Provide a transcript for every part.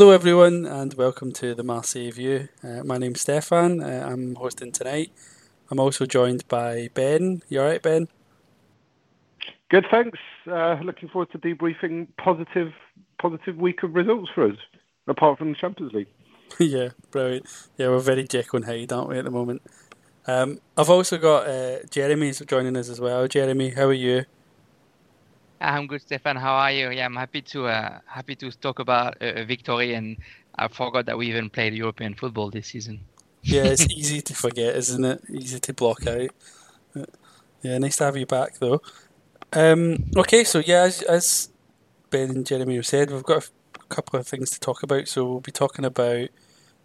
Hello, everyone, and welcome to the Marseille View. Uh, my name's Stefan. Uh, I'm hosting tonight. I'm also joined by Ben. You alright, Ben? Good, thanks. Uh, looking forward to debriefing positive, positive week of results for us, apart from the Champions League. yeah, brilliant. Yeah, we're very Jekyll and Hyde, aren't we, at the moment? Um, I've also got uh, Jeremy's joining us as well. Jeremy, how are you? I'm good, Stefan. How are you? Yeah, I'm happy to uh, happy to talk about a, a victory, and I forgot that we even played European football this season. Yeah, it's easy to forget, isn't it? Easy to block out. Yeah, nice to have you back, though. Um, okay, so yeah, as, as Ben and Jeremy have said, we've got a couple of things to talk about. So we'll be talking about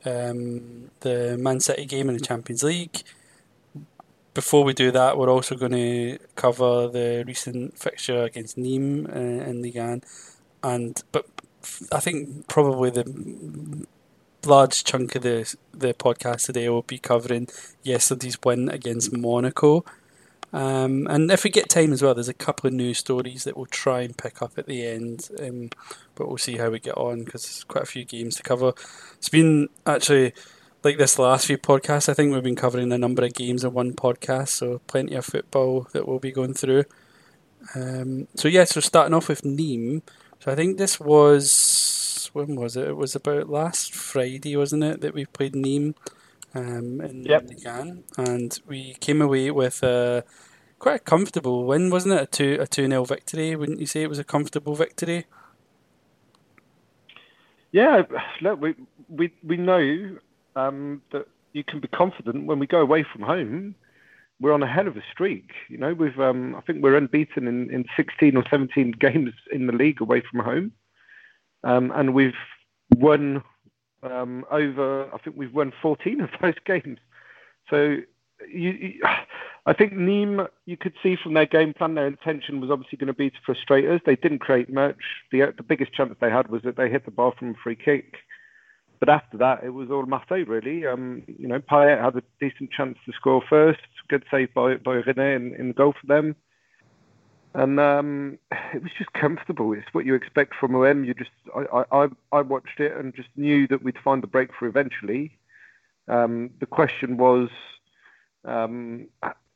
um, the Man City game in the Champions League. Before we do that, we're also going to cover the recent fixture against Nîmes uh, in Ligue 1. And but I think probably the large chunk of the the podcast today will be covering yesterday's win against Monaco. Um, and if we get time as well, there's a couple of news stories that we'll try and pick up at the end. Um, but we'll see how we get on because there's quite a few games to cover. It's been actually like this last few podcasts. I think we've been covering a number of games in one podcast, so plenty of football that we'll be going through. Um, so yeah, so starting off with Nîmes. So I think this was when was it? It was about last Friday, wasn't it, that we played Nîmes um, in Yep. Ligue and we came away with a quite a comfortable win, wasn't it? A two a two 0 victory. Wouldn't you say it was a comfortable victory? Yeah, look, we we we know um, that you can be confident when we go away from home. We're on a hell of a streak. You know, we've um, I think we're unbeaten in, in 16 or 17 games in the league away from home, um, and we've won um, over. I think we've won 14 of those games. So you, you, I think Nîmes, you could see from their game plan, their intention was obviously going to be to frustrate us. They didn't create much. The the biggest chance they had was that they hit the bar from a free kick. But after that, it was all Marseille, really. Um, you know, Payet had a decent chance to score first. Good save by, by Reynet in, in the goal for them. And um, it was just comfortable. It's what you expect from OM. You just, I, I, I watched it and just knew that we'd find the breakthrough eventually. Um, the question was, um,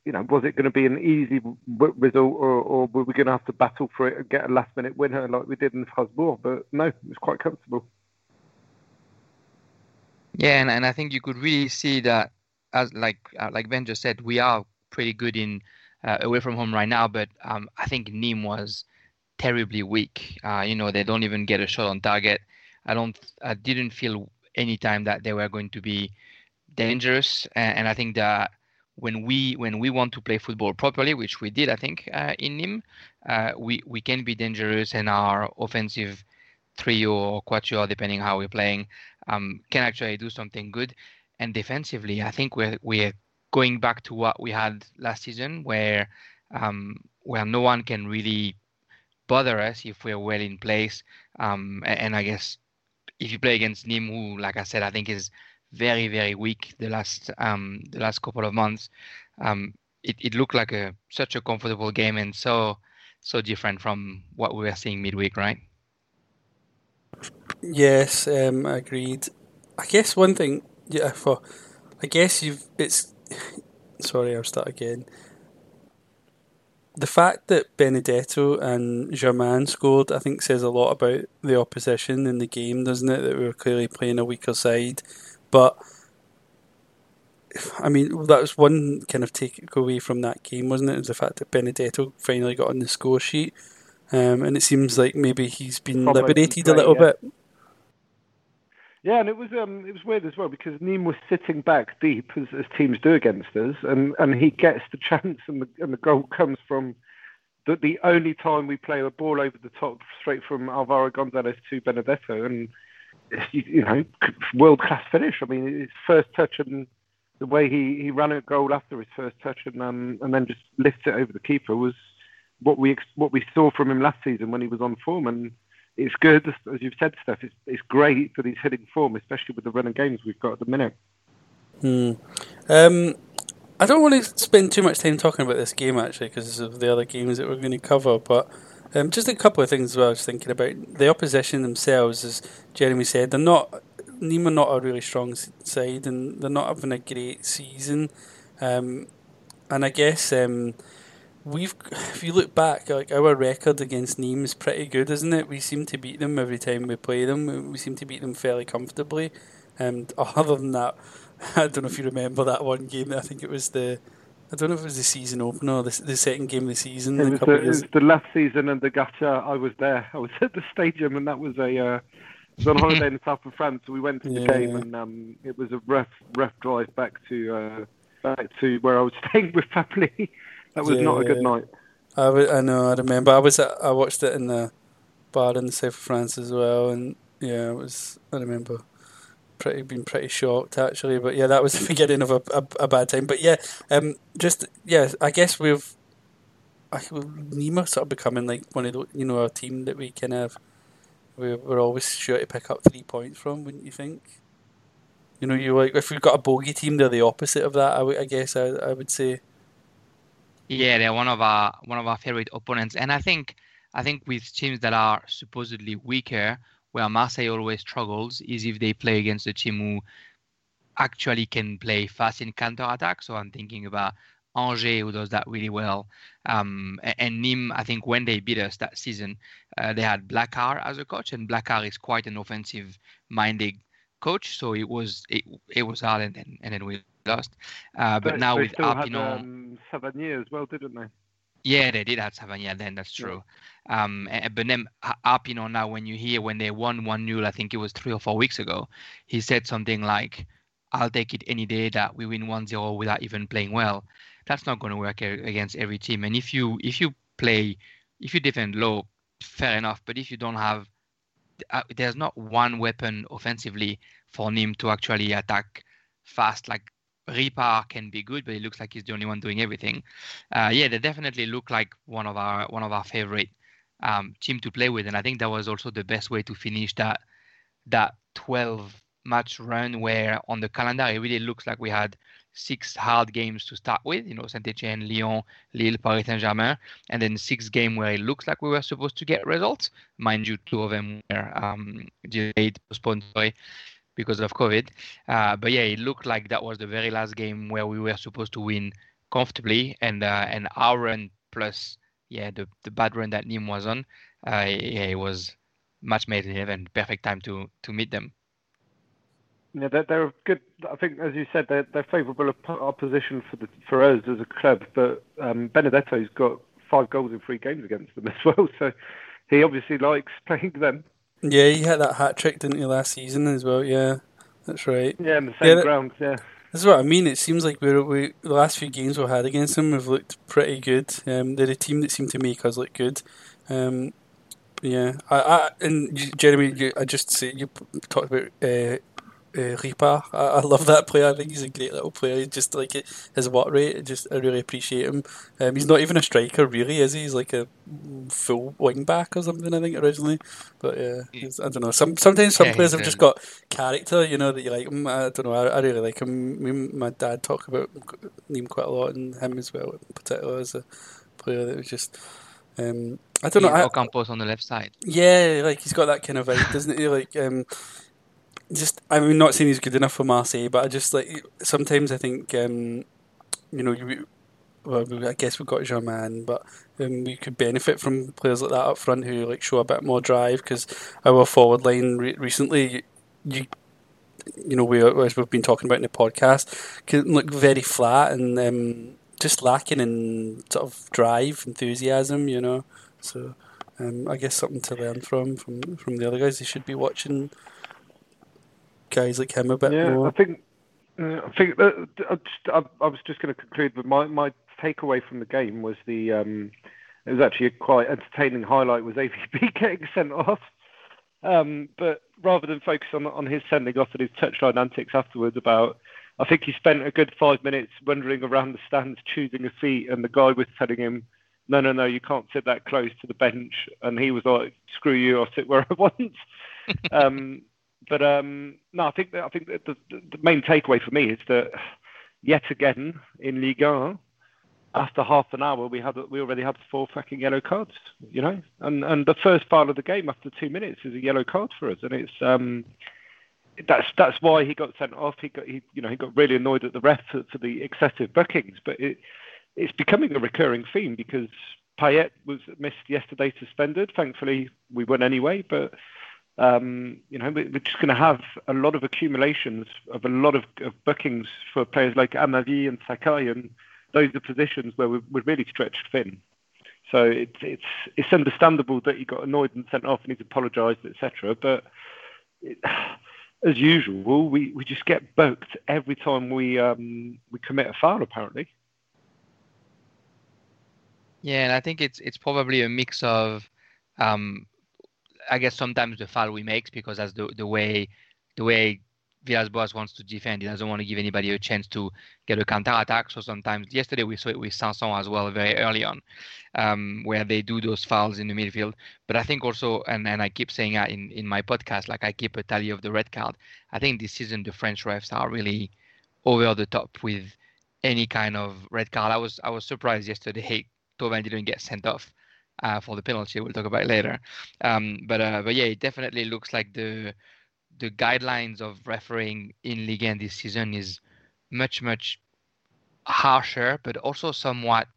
you know, was it going to be an easy result, or, or were we going to have to battle for it and get a last-minute winner like we did in Strasbourg? But no, it was quite comfortable. Yeah, and, and I think you could really see that, as like uh, like Ben just said, we are pretty good in uh, away from home right now, but um, I think Nîmes was terribly weak. Uh, you know, they don't even get a shot on target. I don't, I didn't feel any time that they were going to be dangerous, and, and I think that when we when we want to play football properly, which we did, I think uh, in Nîmes, uh, we we can be dangerous, and our offensive trio or quattro, depending how we're playing, um, can actually do something good. And defensively, I think we're we're going back to what we had last season, where um, where no one can really bother us if we're well in place. Um, a- and, I guess if you play against Nîmes, who, like I said, I think is very very weak the last um, the last couple of months, um, it, it looked like a such a comfortable game and so so different from what we were seeing midweek, right? Yes, um, agreed. I guess one thing, yeah, for I guess you've it's. Sorry, I'll start again. The fact that Benedetto and Germain scored, I think, says a lot about the opposition in the game, doesn't it? That we were clearly playing a weaker side, but I mean, that was one kind of takeaway from that game, wasn't it? Was the fact that Benedetto finally got on the score sheet, um, and it seems like maybe he's been Probably liberated a little yeah. bit. Yeah, and it was um, it was weird as well because Nîmes was sitting back deep as, as teams do against us, and, and he gets the chance, and the and the goal comes from the, the only time we play a ball over the top straight from Alvaro Gonzalez to Benedetto, and you, you know world class finish. I mean, his first touch and the way he, he ran a goal after his first touch and um, and then just lifts it over the keeper was what we what we saw from him last season when he was on form and it's good, as you've said, Steph. It's, it's great that he's hitting form, especially with the running games we've got at the minute. Hmm. Um, I don't want to spend too much time talking about this game actually, because of the other games that we're going to cover. But um, just a couple of things. I was thinking about the opposition themselves, as Jeremy said, they're not. Nîmes not a really strong side, and they're not having a great season. Um, and I guess um, we've if you look back, like our record against Nîmes is pretty good, isn't it? We seem to beat them every time we play them. We seem to beat them fairly comfortably. And other than that, I don't know if you remember that one game. I think it was the. I don't know if it was the season opener or the, the second game of the season. It was, the, it was the last season and the Gacha. I was there. I was at the stadium, and that was a. Uh, was on holiday in the south of France. So we went to the yeah. game, and um, it was a rough, rough drive back to uh, back to where I was staying with family. That was yeah. not a good night. I, w- I know. I remember. I was. At, I watched it in the bar in the south of France as well, and yeah, it was. I remember pretty being pretty shocked actually. But yeah, that was the beginning of a, a, a bad time. But yeah, um, just yeah, I guess we've. I, Nîmes sort of becoming like one of the you know a team that we kind of we're, we're always sure to pick up three points from, wouldn't you think? You know, you like if we've got a bogey team, they're the opposite of that. I, w- I guess I, I would say. Yeah, they're one of our one of our favorite opponents, and I think I think with teams that are supposedly weaker, where Marseille always struggles, is if they play against a team who actually can play fast in counter attack. So I'm thinking about Angers, who does that really well, um, and Nîmes. I think when they beat us that season, uh, they had Blaquart as a coach, and Blaquart is quite an offensive-minded coach. So it was it, it was hard, and then and then we lost. Uh, but, but, now with Arpinon, um, Savanier as well, didn't they? Yeah, they did have Savanier then. That's true. Yeah. Um, but then Arpinon now, when you hear when they won one 0 I think it was three or four weeks ago, he said something like, "I'll take it any day that we win 1-0 without even playing well." That's not going to work against every team. And if you if you play, if you defend low, fair enough. But if you don't have, uh, there's not one weapon offensively for Nîmes to actually attack fast like Ripart can be good, but it looks like he's the only one doing everything. Uh, yeah, they definitely look like one of our one of our favorite um, team to play with, and I think that was also the best way to finish that that 12 match run where on the calendar it really looks like we had six hard games to start with, you know, Saint Etienne, Lyon, Lille, Paris Saint Germain, and then six games where it looks like we were supposed to get results. Mind you, two of them were um, delayed, postponed, sorry, because of COVID. Uh, but yeah, it looked like that was the very last game where we were supposed to win comfortably, and uh, and our run plus yeah the the bad run that Nîmes was on, uh, yeah, it was match made in heaven, perfect time to to meet them. Yeah, they're, they're good. I think, as you said, they're, they're favourable opposition for the for us as a club. But um, Benedetto's got five goals in three games against them as well, so he obviously likes playing them. Yeah, he had that hat trick, didn't he, last season as well? Yeah, that's right. Yeah, in the same yeah, ground. Yeah. That's what I mean. It seems like we're, we the last few games we've had against them, we've looked pretty good. Um, they're a team that seem to make us look good. Um, yeah, I, I and Jeremy, you, I just say you talked about uh, uh, Ripart. I, I, love that player. I think he's a great little player. He's just like his work rate. Just I really appreciate him. Um, he's not even a striker, really, is he? He's like a full wing back or something. I think originally, but yeah, I don't know. Some sometimes some yeah, players have just got character. You know that you like him. I don't know. I, I really like him. Me, my dad talk about him quite a lot, and him as well, in particular as a player that was just. Um, I don't know. Ocampos on the left side. Yeah, like he's got that kind of vibe, doesn't he? Like um, just I mean, not saying he's good enough for Marseille, but I just like sometimes I think um, you know you. Well, I guess we've got Germain, but um, we could benefit from players like that up front who like show a bit more drive because our forward line re- recently, you you know, we as we've been talking about in the podcast, can look very flat and um, just lacking in sort of drive, enthusiasm. You know, so um, I guess something to learn from from from the other guys. They should be watching guys like him a bit yeah, more. I think. Uh, I think uh, I, just, I, I was just going to conclude, but my, my takeaway from the game was the um, it was actually a quite entertaining highlight was AVB getting sent off. Um, but rather than focus on on his sending off and his touchline antics afterwards, about I think he spent a good five minutes wandering around the stands choosing a seat, and the guy was telling him, "No, no, no, you can't sit that close to the bench," and he was like, "Screw you, I'll sit where I want." um, but um, no, I think that, I think that the, the main takeaway for me is that yet again in Ligue 1, after half an hour, we had we already had four fucking yellow cards, you know, and and the first foul of the game after two minutes is a yellow card for us, and it's um, that's that's why he got sent off. He got he you know he got really annoyed at the ref for, for the excessive bookings, but it it's becoming a recurring theme because Payet was missed yesterday, suspended. Thankfully, we won anyway, but. Um, you know, we're just going to have a lot of accumulations of a lot of, of bookings for players like Amavi and Sakai, and those are positions where we're, we're really stretched thin. So it's it's it's understandable that he got annoyed and sent off and he's apologised, etc. But it, as usual, we, we just get booked every time we um, we commit a foul. Apparently. Yeah, and I think it's it's probably a mix of, um, I guess sometimes the foul we make because that's the the way the way Villas-Boas wants to defend. He doesn't want to give anybody a chance to get a counter attack. So sometimes, yesterday we saw it with Sanson as well, very early on, um, where they do those fouls in the midfield. But I think also, and, and I keep saying in, in my podcast, like I keep a tally of the red card. I think this season the French refs are really over the top with any kind of red card. I was I was surprised yesterday Thauvin didn't get sent off. Uh, for the penalty, we'll talk about later. Um, but uh, but yeah, it definitely looks like the the guidelines of refereeing in Ligue 1 this season is much much harsher, but also somewhat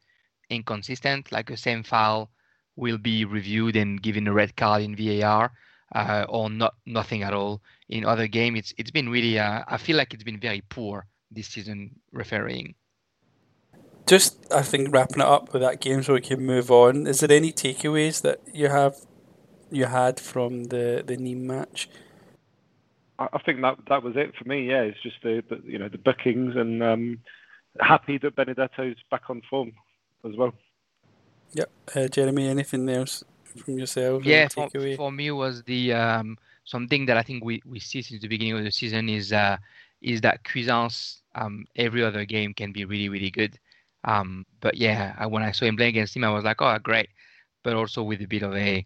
inconsistent. Like a same foul will be reviewed and given a red card in VAR, uh, or not nothing at all in other game. It's it's been really. Uh, I feel like it's been very poor this season refereeing. Just I think wrapping it up with that game so we can move on. Is there any takeaways that you have you had from the the Nîmes match? I think that that was it for me. Yeah, it's just the, the you know the bookings and um, happy that Benedetto's back on form as well. Yep, uh, Jeremy. Anything else from yourself? Yeah, for, for, me was the um, something that I think we, we see since the beginning of the season is uh, is that Cuisance um, every other game can be really really good. Um, but yeah, when I saw him play against him, I was like, oh great. But also with a bit of a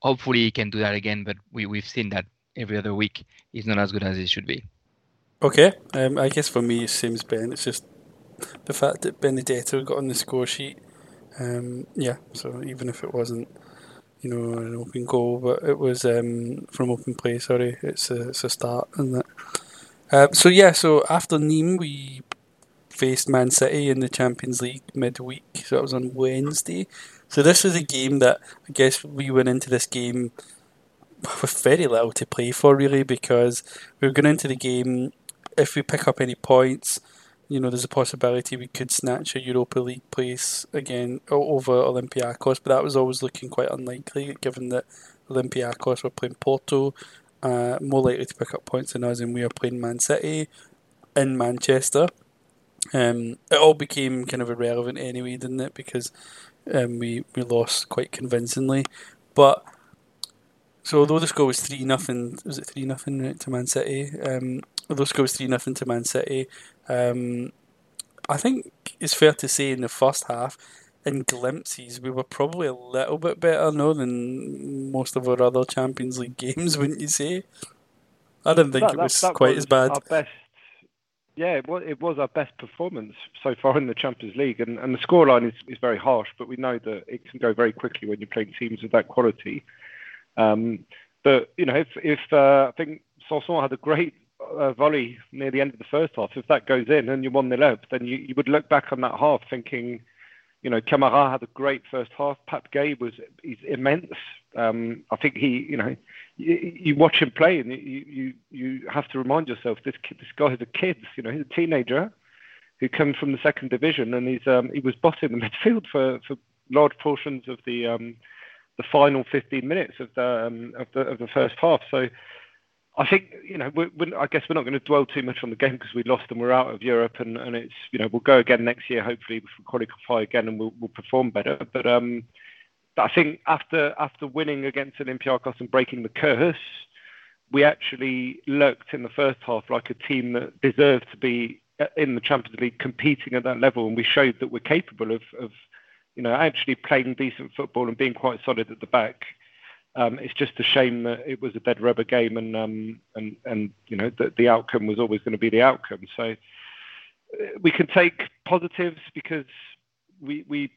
hopefully he can do that again. But we we've seen that every other week is not as good as it should be. Okay, um, I guess for me, same as Ben. It's just the fact that Benedetto got on the score sheet. Um, yeah, so even if it wasn't, you know, an open goal, but it was um, from open play. Sorry, it's a it's a start, isn't it? Uh, so yeah, so after Nîmes, we faced Man City in the Champions League midweek. So that was on Wednesday. So this was a game that I guess we went into this game with very little to play for really because we were going into the game. If we pick up any points, you know, there's a possibility we could snatch a Europa League place again over Olympiacos, but that was always looking quite unlikely given that Olympiacos were playing Porto, uh, more likely to pick up points than us, and we are playing Man City in Manchester. Um, it all became kind of irrelevant anyway, didn't it? Because um, we we lost quite convincingly, but so although the score was three nothing, was it three nothing to Man City? Um, although the score was three nothing to Man City, um, I think it's fair to say in the first half, in glimpses, we were probably a little bit better, no, than most of our other Champions League games, wouldn't you say? I didn't think that, it was that, that quite was as bad. Our best, yeah, it was, it was our best performance so far in the Champions League, and, and the scoreline is, is very harsh, but we know that it can go very quickly when you're playing teams of that quality. Um, but you know, if, if uh, I think Sanson had a great uh, volley near the end of the first half, if that goes in and you're one nil up, then you, you would look back on that half thinking, you know, Kamara had a great first half. Pape Gueye was he's immense. Um, I think he, you know, you, you watch him play and you, you you have to remind yourself this kid, this guy is a kid. You know, he's a teenager who comes from the second division and he's um, he was bossing the midfield for for large portions of the um, the final 15 minutes of the um, of the of the first half. So I think you know. We're, we're, I guess we're not going to dwell too much on the game because we lost and we're out of Europe, and, and it's you know we'll go again next year. Hopefully, if we qualify again and we'll, we'll perform better. But um, I think after after winning against Olympiacos and breaking the curse, we actually looked in the first half like a team that deserved to be in the Champions League competing at that level, and we showed that we're capable of, of you know, actually playing decent football and being quite solid at the back. Um, it's just a shame that it was a dead rubber game, and um, and and you know that the outcome was always going to be the outcome. So uh, we can take positives because we we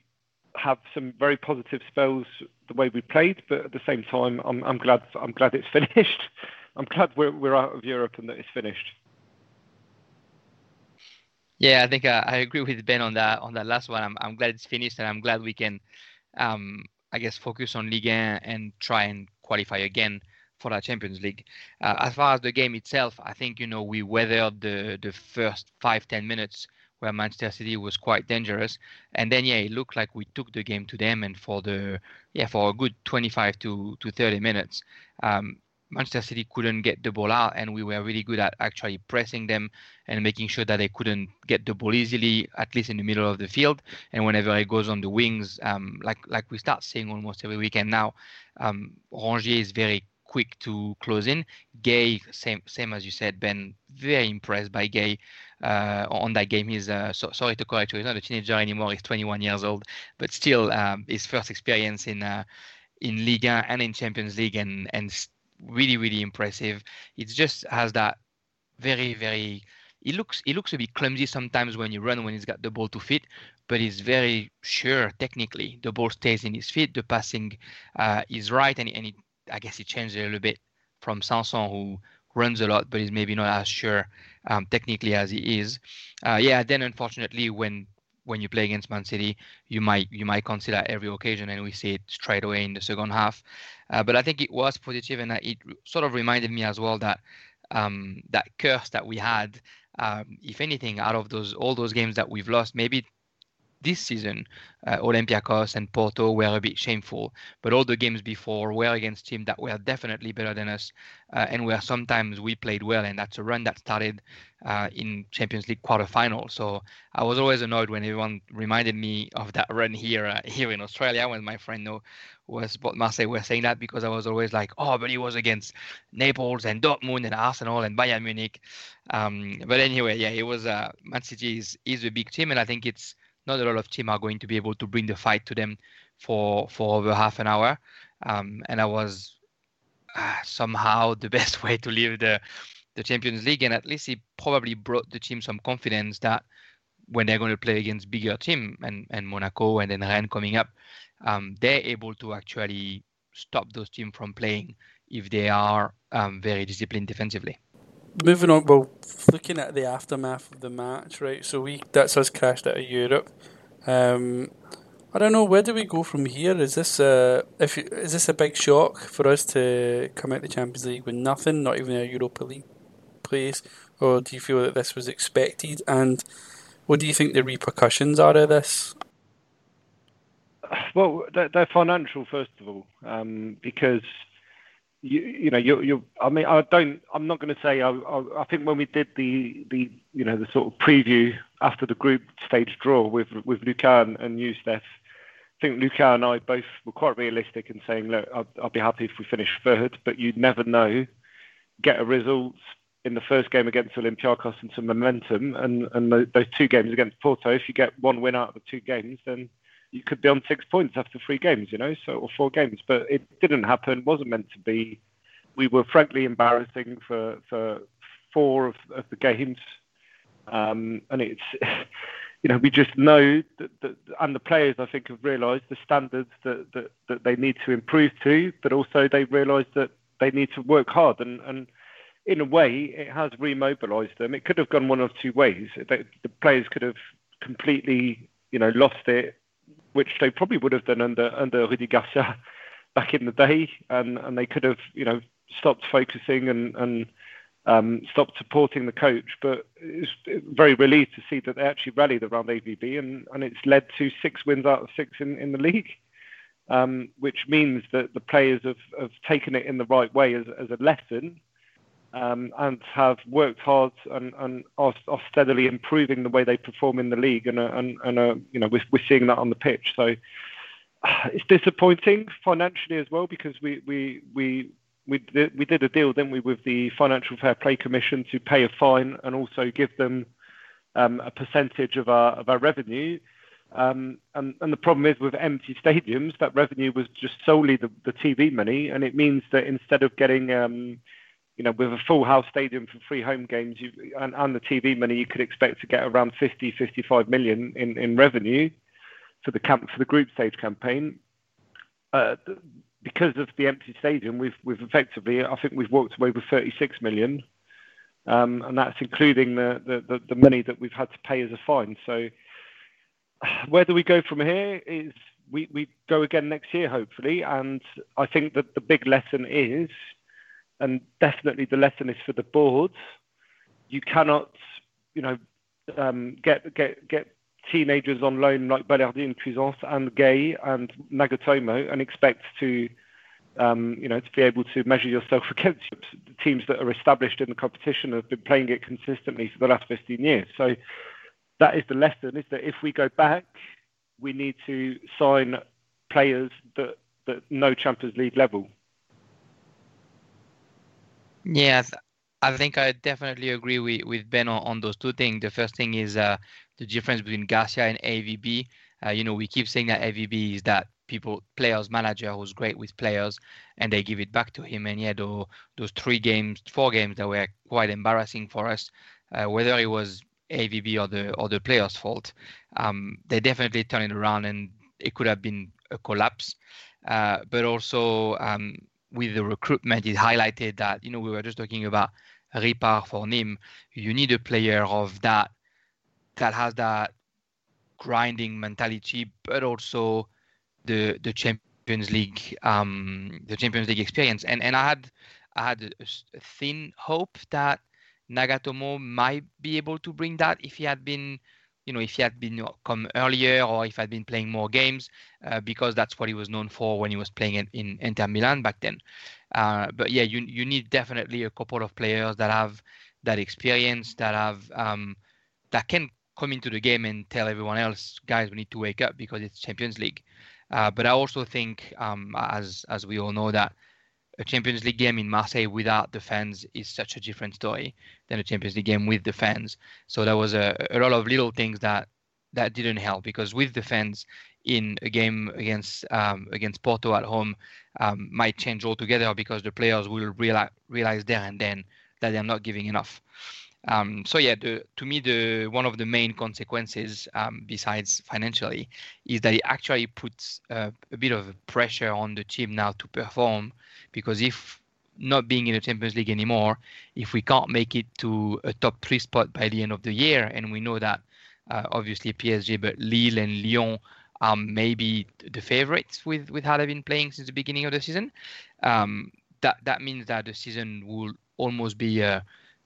have some very positive spells the way we played, but at the same time, I'm I'm glad I'm glad it's finished. I'm glad we're we're out of Europe and that it's finished. Yeah, I think uh, I agree with Ben on that on that last one. I'm I'm glad it's finished, and I'm glad we can, um, I guess, focus on Ligue 1 and try and qualify again for the Champions League. Uh, as far as the game itself, I think you know we weathered the the first five ten minutes where Manchester City was quite dangerous, and then yeah, it looked like we took the game to them, and for the yeah for a good 25 to to 30 minutes. Um, Manchester City couldn't get the ball out, and we were really good at actually pressing them and making sure that they couldn't get the ball easily, at least in the middle of the field. And whenever it goes on the wings, um, like like we start seeing almost every weekend now, um, Rongier is very quick to close in. Gueye, same same as you said, Ben, very impressed by Gueye uh, on that game. He's uh, so, sorry to correct you, he's not a teenager anymore. He's 21 years old, but still um, his first experience in uh, in Liga and in Champions League, and and really really impressive. It just has that very very. It looks it looks a bit clumsy sometimes when you run when he's got the ball to feet, but he's very sure technically. The ball stays in his feet. The passing uh, is right, and and it, I guess he changed a little bit from Sanson who runs a lot, but he's maybe not as sure um, technically as he is. Uh, yeah, then unfortunately when when you play against Man City, you might you might consider every occasion, and we see it straight away in the second half. Uh, but I think it was positive, and it sort of reminded me as well that um, that curse that we had. Um, if anything, out of those all those games that we've lost, maybe this season, uh, Olympiacos and Porto were a bit shameful, but all the games before were against teams that were definitely better than us, uh, and where sometimes we played well. And that's a run that started uh, in Champions League quarterfinal. So I was always annoyed when everyone reminded me of that run here uh, here in Australia when my friend no was but Marseille were saying that because I was always like, oh, but he was against Naples and Dortmund and Arsenal and Bayern Munich. Um, but anyway, yeah, it was uh, Man City is is a big team, and I think it's not a lot of teams are going to be able to bring the fight to them for for over half an hour. Um, and that was uh, somehow the best way to leave the the Champions League, and at least it probably brought the team some confidence that when they're going to play against bigger team and, and Monaco and then Rennes coming up, um, they're able to actually stop those teams from playing if they are um, very disciplined defensively moving on, well, looking at the aftermath of the match, right? So we that's us crashed out of Europe. Um, I don't know where do we go from here. Is this a if is this a big shock for us to come out the Champions League with nothing, not even a Europa League place, or do you feel that this was expected? And what do you think the repercussions are of this? Well, they're financial first of all, um, because you, you know, you you I mean, I don't. I'm not going to say. I, I, I think when we did the the you know the sort of preview after the group stage draw with with Lucas and, and Youssef, I think Lucas and I both were quite realistic in saying, look, I'd be happy if we finish third, but you'd never know. Get a result in the first game against Olympiacos and some momentum, and and those two games against Porto. If you get one win out of the two games, then you could be on six points after three games, you know, so or four games. But it didn't happen. wasn't meant to be. We were frankly embarrassing for for four of, of the games, um, and it's you know we just know that, that, and the players I think have realised the standards that, that that they need to improve to, but also they realise that they need to work hard and and in a way, it has remobilised them. It could have gone one of two ways. the players could have completely, you know, lost it which they probably would have done under under Rudy Garcia back in the day, and and they could have you know stopped focusing and and um, stopped supporting the coach. But it's very relieved to see that they actually rallied around AVB, and and it's led to six wins out of six in in the league. Um, which means that the players have, have taken it in the right way as, as a lesson, and have worked hard and, are, steadily improving the way they perform in the league, and, and, and you know we're, seeing that on the pitch. So it's disappointing financially as well because we we we we did, a deal, didn't we, with the Financial Fair Play Commission to pay a fine and also give them um, a percentage of our of our revenue. Um, and, the problem is with empty stadiums, that revenue was just solely the, TV money, and it means that instead of getting um, you know, with a full house stadium for three home games you, and, and the TV money, you could expect to get around 50, 55 million in, in revenue for the camp for the group stage campaign. Uh, because of the empty stadium, we've we've effectively, I think we've walked away with 36 million, um, and that's including the, the, the money that we've had to pay as a fine. So, where do we go from here? Is we, we go again next year, hopefully. And I think that the big lesson is, and definitely the lesson is for the board, you cannot, you know, um, get get get teenagers on loan like Balerdi Cuisance and Gueye and Nagatomo and expect to, um, you know, to be able to measure yourself against teams that are established in the competition and have been playing it consistently for the last 15 years. So that is the lesson: is that if we go back, we need to sign players that that know Champions League level. Yeah, I think I definitely agree with, with Ben on, on those two things. The first thing is uh, the difference between Garcia and AVB. Uh, you know, we keep saying that AVB is that people, players, manager who's great with players, and they give it back to him. And yeah, those, those three games, four games that were quite embarrassing for us, uh, whether it was AVB or the or the players' fault, um, they definitely turned it around, and it could have been a collapse. Uh, but also um, with the recruitment, it highlighted that you know we were just talking about Ripart for Nîmes. You need a player of that that has that grinding mentality, but also the the Champions League um, the Champions League experience. And and I had I had a thin hope that Nagatomo might be able to bring that if he had been you know, if he had been come earlier or if he had been playing more games, uh, because that's what he was known for when he was playing in, in Inter Milan back then. Uh, but yeah, you you need definitely a couple of players that have that experience, that have um, that can come into the game and tell everyone else, guys, we need to wake up because it's Champions League. Uh, but I also think, um, as as we all know, that a Champions League game in Marseille without the fans is such a different story than a Champions League game with the fans. So there was a, a lot of little things that that didn't help because with the fans in a game against um, against Porto at home um, might change altogether because the players will realize, realize there and then that they're not giving enough. Um, so yeah, the, to me, the one of the main consequences, um, besides financially, is that it actually puts uh, a bit of pressure on the team now to perform because if not being in the Champions League anymore, if we can't make it to a top three spot by the end of the year, and we know that uh, obviously PSG, but Lille and Lyon are maybe the favorites with with how they've been playing since the beginning of the season. Um, that that means that the season will almost be a,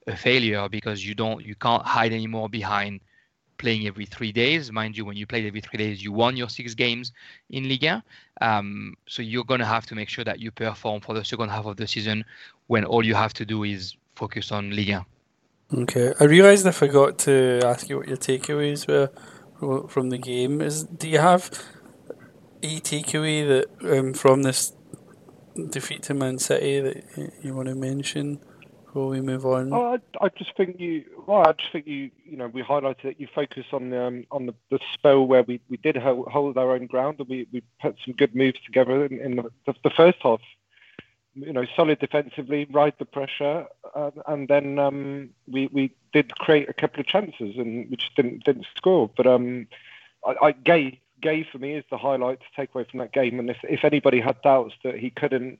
a failure because you don't you can't hide anymore behind playing every three days. Mind you, when you played every three days, you won your six games in Liga. Um, so you're going to have to make sure that you perform for the second half of the season when all you have to do is focus on Liga. Okay, I realised I forgot to ask you what your takeaways were from the game. Is do you have a takeaway that um, from this defeat to Man City that you want to mention? Before we move on? Oh, I, I, just think you. Well, I just think you. You know, we highlighted that you focus on the um, on the, the, spell where we, we did hold, hold, our own ground and we, we put some good moves together in, in the, the, the, first half. You know, solid defensively, ride the pressure, uh, and then um, we we did create a couple of chances and which didn't didn't score. But um, I, I Gueye Gueye for me is the highlight to take away from that game. And if if anybody had doubts that he couldn't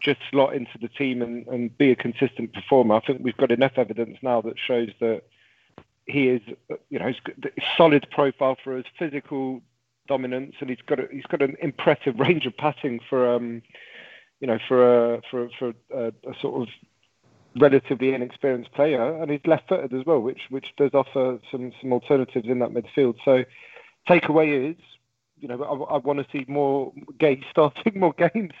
just slot into the team and, and be a consistent performer. I think we've got enough evidence now that shows that he is, you know, he's solid profile for his physical dominance, and he's got a, he's got an impressive range of passing for, um, you know, for a for for a, a sort of relatively inexperienced player, and he's left-footed as well, which which does offer some some alternatives in that midfield. So, takeaway is, you know, I, I want to see more games starting more games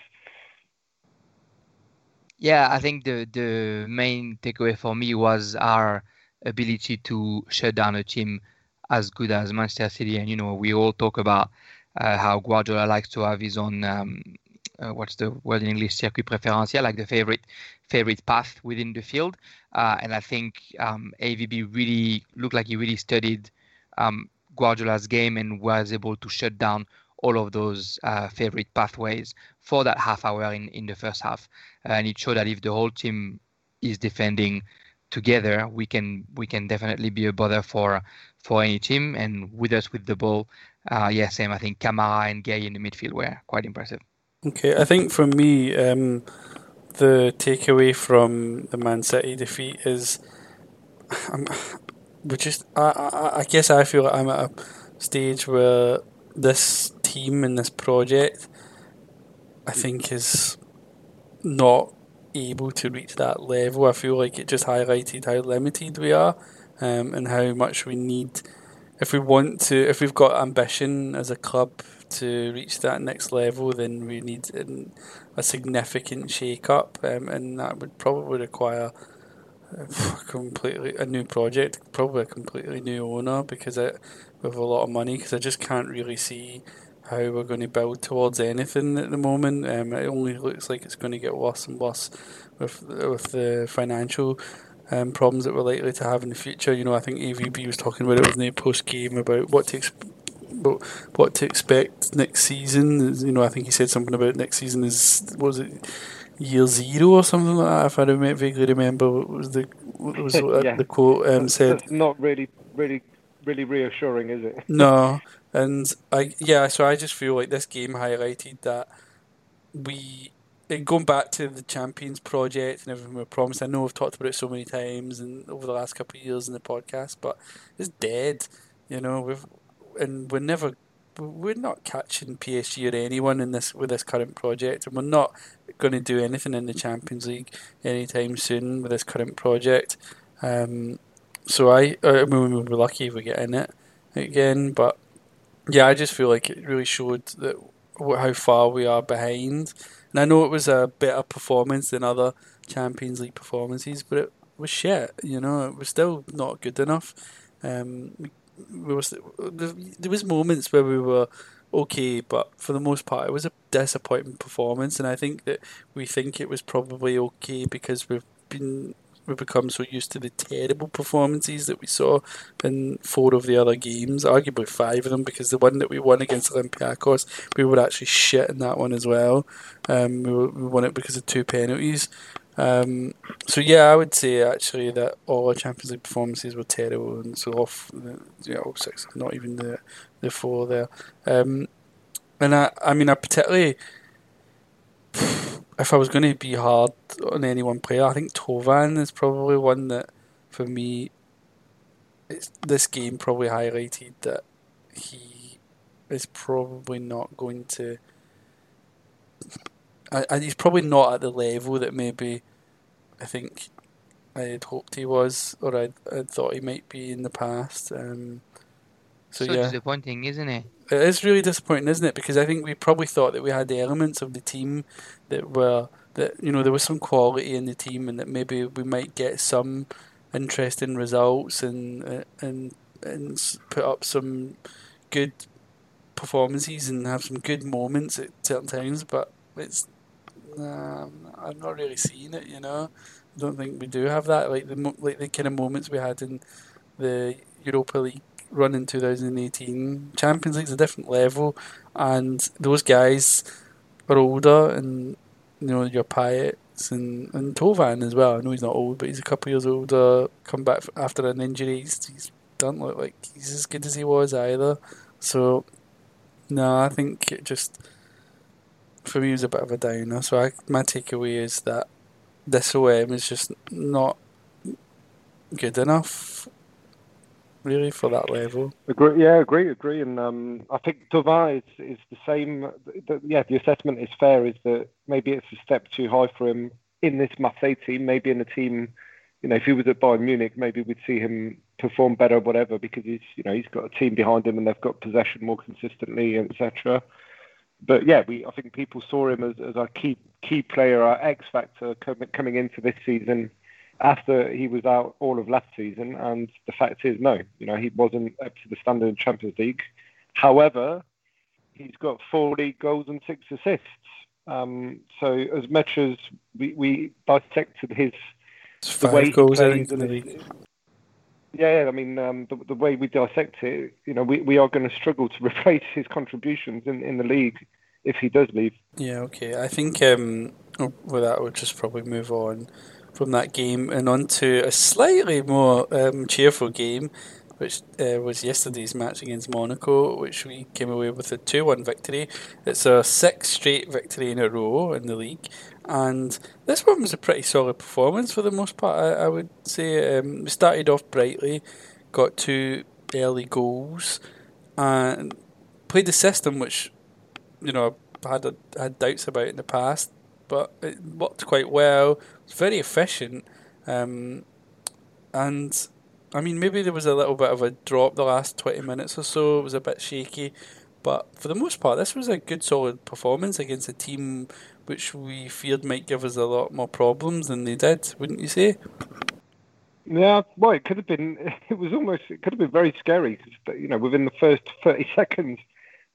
Yeah, I think the the main takeaway for me was our ability to shut down a team as good as Manchester City. And you know, we all talk about uh, how Guardiola likes to have his own um, uh, what's the word in English, circuit préférentiel, like the favorite favorite path within the field. Uh, and I think um, AVB really looked like he really studied um, Guardiola's game and was able to shut down all of those uh, favorite pathways for that half hour in, in the first half. and it showed that if the whole team is defending together, we can we can definitely be a bother for for any team. And with us with the ball, uh, yeah, same. I think Kamara and Gueye in the midfield were quite impressive. Okay, I think for me, um, the takeaway from the Man City defeat is, we just. I, I, I guess I feel like I'm at a stage where this team and this project, I think, is not able to reach that level. I feel like it just highlighted how limited we are um, and how much we need. If we want to, if we've got ambition as a club to reach that next level, then we need a significant shake up, um, and that would probably require a completely a new project, probably a completely new owner because it with a lot of money. Because I just can't really see how we're going to build towards anything at the moment. Um, it only looks like it's going to get worse and worse with with the financial um, problems that we're likely to have in the future. You know, I think AVB was talking about it in the post game about what to expect. What to expect next season? You know, I think he said something about next season is was it year zero or something like that. If I remember, vaguely remember, what was the what was yeah. the quote um, said? Not really, really, really reassuring, is it? No, and I yeah, so I just feel like this game highlighted that we going back to the Champions project and everything we promised. I know we've talked about it so many times and over the last couple of years in the podcast, but it's dead. You know, we've and we're never we're not catching PSG or anyone in this with this current project, and we're not going to do anything in the Champions League anytime soon with this current project. Um, so I, I mean, we'll be lucky if we get in it again, but yeah, I just feel like it really showed that how far we are behind. And I know it was a better performance than other Champions League performances, but it was shit. You know, it was still not good enough. Um, we there was moments where we were okay, but for the most part, it was a disappointing performance. And I think that we think it was probably okay because we've been we've become so used to the terrible performances that we saw in four of the other games, arguably five of them, because the one that we won against Olympiacos, we were actually shit in that one as well. Um, we, were, we won it because of two penalties. Um, so yeah, I would say actually that all our Champions League performances were terrible, and so off, you know, all six, not even the the four there. Um, and I, I mean, I particularly, if I was going to be hard on any one player, I think Thauvin is probably one that, for me, it's, this game probably highlighted that he is probably not going to and he's probably not at the level that maybe I think I had hoped he was, or I I thought he might be in the past. Um, so, so yeah, disappointing, isn't it? It is really disappointing, isn't it? Because I think we probably thought that we had the elements of the team that were that you know there was some quality in the team, and that maybe we might get some interesting results and and and put up some good performances and have some good moments at certain times. But it's Nah, I'm not really seeing it. You know, I don't think we do have that. Like the like the kind of moments we had in the Europa League run in 2018. Champions League's a different level, and those guys are older, and you know your Payets and and Thauvin as well. I know he's not old, but he's a couple of years older. Come back after an injury. He's, he's don't look like he's as good as he was either. So, no, I think it just for me was a bit of a downer. So I, my takeaway is that this OM is just not good enough, really, for that level. Agree, yeah, agree, agree. And um, I think Thauvin is, is the same. The, yeah, the assessment is fair. Is that maybe it's a step too high for him in this Marseille team? Maybe in a team, you know, if he was at Bayern Munich, maybe we'd see him perform better, or whatever, because he's, you know, he's got a team behind him and they've got possession more consistently, etc but yeah, we I think people saw him as, as our key key player, our X factor coming into this season after he was out all of last season. And the fact is, no, you know, he wasn't up to the standard in Champions League. However, he's got four league goals and six assists. Um, so as much as we, we dissected his the way goals in the league. Yeah, I mean, um, the, the, way we dissect it, you know, we, we are going to struggle to replace his contributions in, in the league if he does leave. Yeah, okay. I think um, with that, we'll just probably move on from that game and on to a slightly more um, cheerful game, which uh, was yesterday's match against Monaco, which we came away with a 2 1 victory. It's a sixth straight victory in a row in the league. And this one was a pretty solid performance for the most part, I, I would say. Um, we started off brightly, got two early goals, and played the system which, you know, I had, a, had doubts about in the past but it worked quite well. It was very efficient. Um, and I mean, maybe there was a little bit of a drop the last 20 minutes or so. It was a bit shaky. But for the most part, this was a good, solid performance against a team which we feared might give us a lot more problems than they did, wouldn't you say? Yeah, well, it could have been. It was almost. It could have been very scary you know within the first thirty seconds,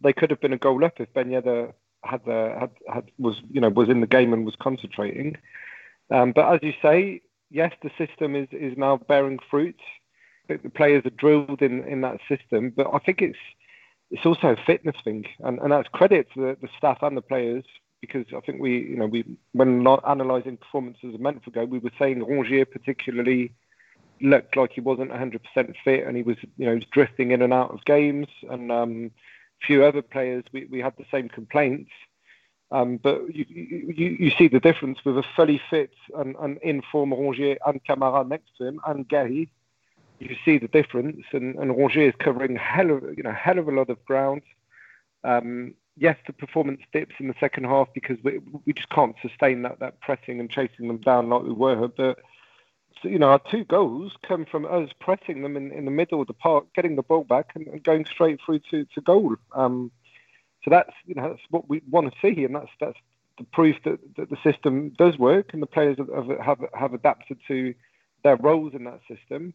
they could have been a goal up if Ben Yedder had the had, had was you know was in the game and was concentrating. Um, but as you say, yes, the system is is now bearing fruit. The players are drilled in in that system, but I think it's it's also a fitness thing, and, and that's credit to the, the staff and the players because I think we you know we when analysing performances a month ago, we were saying Rongier particularly looked like he wasn't 100% fit and he was you know drifting in and out of games and um, few other players, we, we had the same complaints. Um, but you, you, you see the difference with a fully fit and, and in form Rongier and Kamara next to him and Gary. You see the difference, and, and Rongier is covering hell of you know hell of a lot of ground. Um, yes, the performance dips in the second half because we, we just can't sustain that, that pressing and chasing them down like we were. But you know, our two goals come from us pressing them in, in the middle of the park, getting the ball back, and, and going straight through to, to goal. Um, so that's you know that's what we want to see, and that's that's the proof that, that the system does work, and the players have have, have adapted to their roles in that system.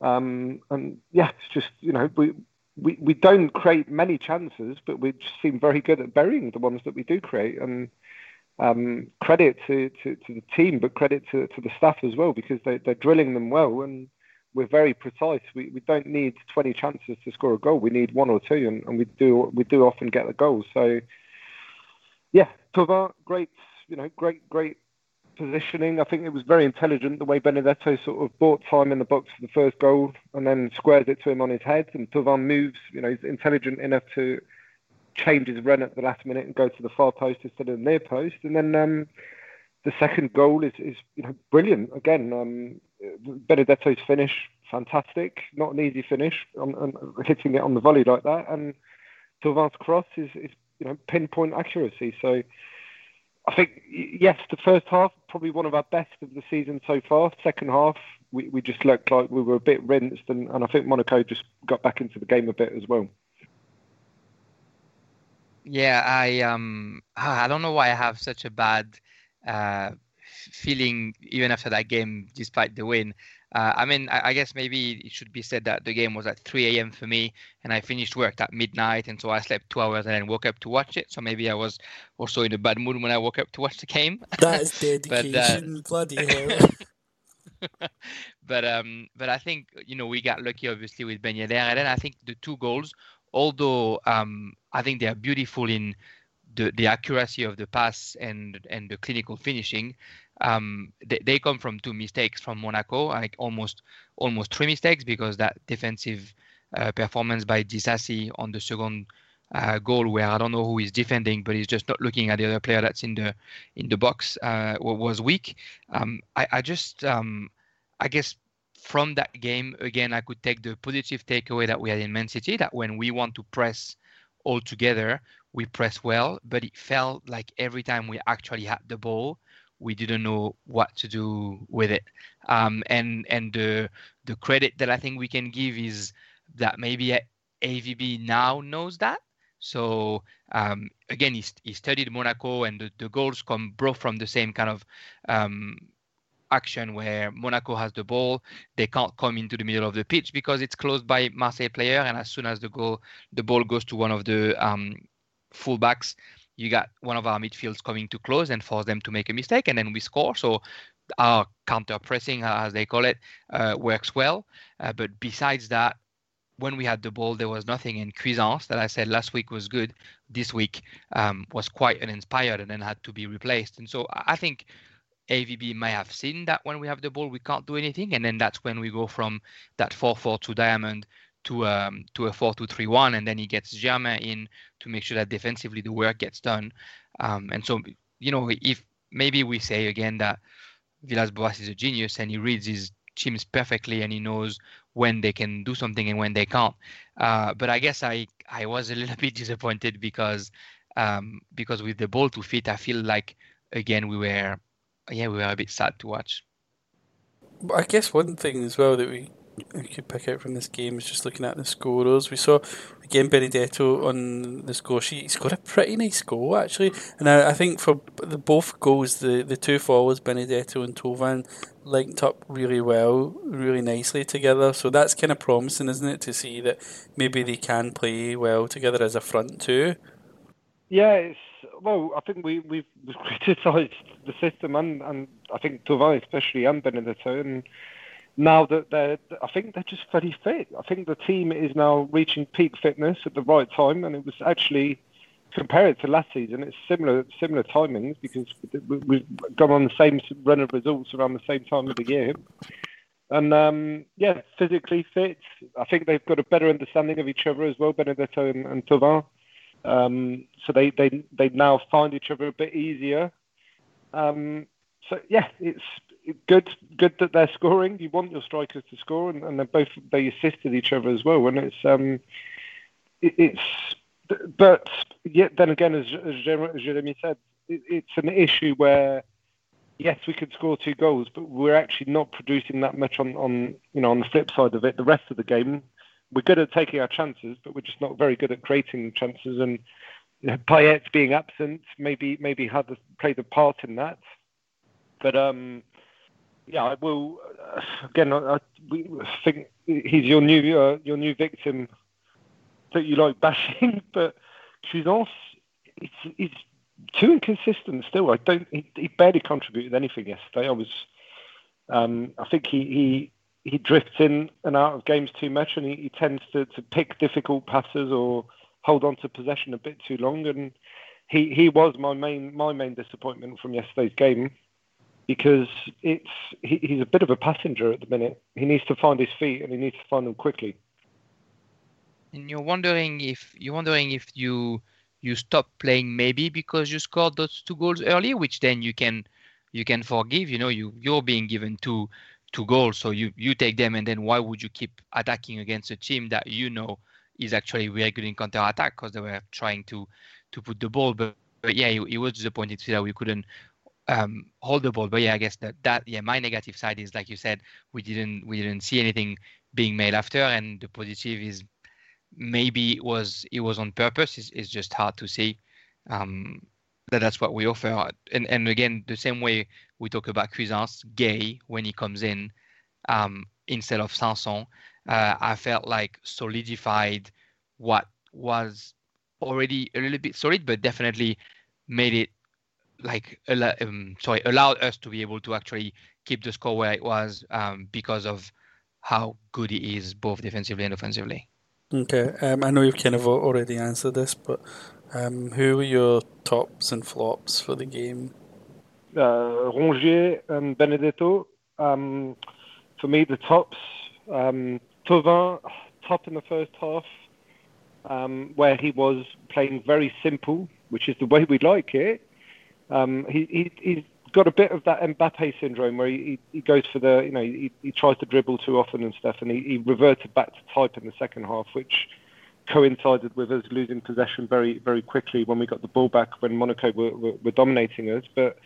Um, and yeah, it's just you know we, we we don't create many chances, but we just seem very good at burying the ones that we do create, and um, credit to, to, to, the team, but credit to, to the staff as well because they, they're drilling them well and we're very precise. We, we don't need 20 chances to score a goal. We need one or two, and, and we do we do often get the goals. So, yeah, Thauvin, great, you know, great great positioning. I think it was very intelligent the way Benedetto sort of bought time in the box for the first goal and then squares it to him on his head. And Thauvin moves, you know, he's intelligent enough to change his run at the last minute and go to the far post instead of the near post. And then um, the second goal is, is you know brilliant. Again, um, Benedetto's finish fantastic, not an easy finish, on, on, hitting it on the volley like that. And Thauvin's cross is, is you know pinpoint accuracy. So. I think yes, the first half probably one of our best of the season so far. Second half, we, we just looked like we were a bit rinsed, and, and I think Monaco just got back into the game a bit as well. Yeah, I um I don't know why I have such a bad uh, feeling even after that game, despite the win. Uh, I mean, I, I, guess maybe it should be said that the game was at 3 a.m. for me, and I finished work at midnight, and so I slept two hours and then woke up to watch it. So maybe I was also in a bad mood when I woke up to watch the game. That is dedication, but, uh, bloody hell. but um, but I think you know we got lucky obviously with Ben Yedder, and then I think the two goals although um, I think they are beautiful in the, the accuracy of the pass and and the clinical finishing, um, they, they come from two mistakes from Monaco, like almost almost three mistakes because that defensive uh, performance by Disasi on the second uh, goal where I don't know who is defending, but he's just not looking at the other player that's in the in the box uh, was weak. Um, I, I just um, I guess from that game, again, I could take the positive takeaway that we had in Man City that when we want to press all together, we pressed well, but it felt like every time we actually had the ball, we didn't know what to do with it. Um, and and the the credit that I think we can give is that maybe AVB now knows that. So um, again, he, he studied Monaco, and the, the goals come both from the same kind of um, action where Monaco has the ball, they can't come into the middle of the pitch because it's closed by Marseille player, and as soon as the goal the ball goes to one of the um, fullbacks, you got one of our midfields coming to close and force them to make a mistake, and then we score. So our counter pressing, as they call it, uh, works well. Uh, but besides that, when we had the ball, there was nothing. And Cuisance, that I said last week was good, this week um, was quite uninspired and then had to be replaced. And so I think AVB may have seen that when we have the ball, we can't do anything. And then that's when we go from that 4 4 to Diamond to um, to a 4 2 3 1. And then he gets Germain in to make sure that defensively the work gets done. Um, and so, you know, if maybe we say again that Villas Boas is a genius and he reads his teams perfectly and he knows when they can do something and when they can't. Uh, but I guess I I was a little bit disappointed because um, because with the ball to fit, I feel like again we were yeah we were a bit sad to watch. I guess one thing as well that we we could pick out from this game is just looking at the scorers. We saw again Benedetto on the score sheet. He scored a pretty nice goal actually, and I, I think for the both goals, the the two forwards Benedetto and Thauvin linked up really well, really nicely together. So that's kind of promising, isn't it, to see that maybe they can play well together as a front two. Yeah, it's well. I think we we've criticised the system and and I think Thauvin especially and Benedetto and now that they're, I think they're just very fit. I think the team is now reaching peak fitness at the right time, and it was actually compared to last season, it's similar similar timings because we've gone on the same run of results around the same time of the year. And um, yeah, physically fit. I think they've got a better understanding of each other as well, Benedetto and, and Thauvin. Um, so they, they they now find each other a bit easier. Um, so yeah, it's good good that they're scoring. You want your strikers to score, and, and they both they assisted each other as well. And it's um, it, it's but yet then again, as, as Jeremy said, it, it's an issue where yes, we could score two goals, but we're actually not producing that much on on you know on the flip side of it. The rest of the game, we're good at taking our chances, but we're just not very good at creating chances. And Payet being absent maybe maybe had played a part in that. But um, yeah, I will. Uh, again, I, I think he's your new uh, your new victim that you like bashing, but he's, he's too inconsistent still. I don't. He, he, barely contributed anything yesterday. I was. Um, I think he, he he drifts in and out of games too much, and he, he tends to, to pick difficult passes or hold on to possession a bit too long. And he, he was my main my main disappointment from yesterday's game because it's he, he's a bit of a passenger at the minute. He needs to find his feet and he needs to find them quickly. And you're wondering if you're wondering if you you stop playing maybe because you scored those two goals early, which then you can you can forgive. You know, you you're being given two two goals, so you you take them, and then why would you keep attacking against a team that you know is actually very good in counter attack because they were trying to to put the ball, but. But yeah, it, he was disappointing to see that we couldn't um, hold the ball. But yeah, I guess that that yeah, my negative side is like you said, we didn't we didn't see anything being made after, and the positive is maybe it was it was on purpose. It's, it's just hard to see. Um, that that's what we offer, and and again the same way we talk about Cuisance, Gueye when he comes in um, instead of Sanson, uh, I felt like solidified what was already a little bit solid, but definitely made it like um, sorry allowed us to be able to actually keep the score where it was um, because of how good he is both defensively and offensively. Okay, um, I know you've kind of already answered this, but um, who were your tops and flops for the game? Uh, Rongier and Benedetto. Um, for me, the tops. Um, Thauvin, top in the first half, um, where he was playing very simple, which is the way we'd like it. Um, he, he, he's got a bit of that Mbappe syndrome where he, he goes for the, you know, he, he tries to dribble too often and stuff, and he, he reverted back to type in the second half, which coincided with us losing possession very, very quickly when we got the ball back when Monaco were, were, were dominating us. But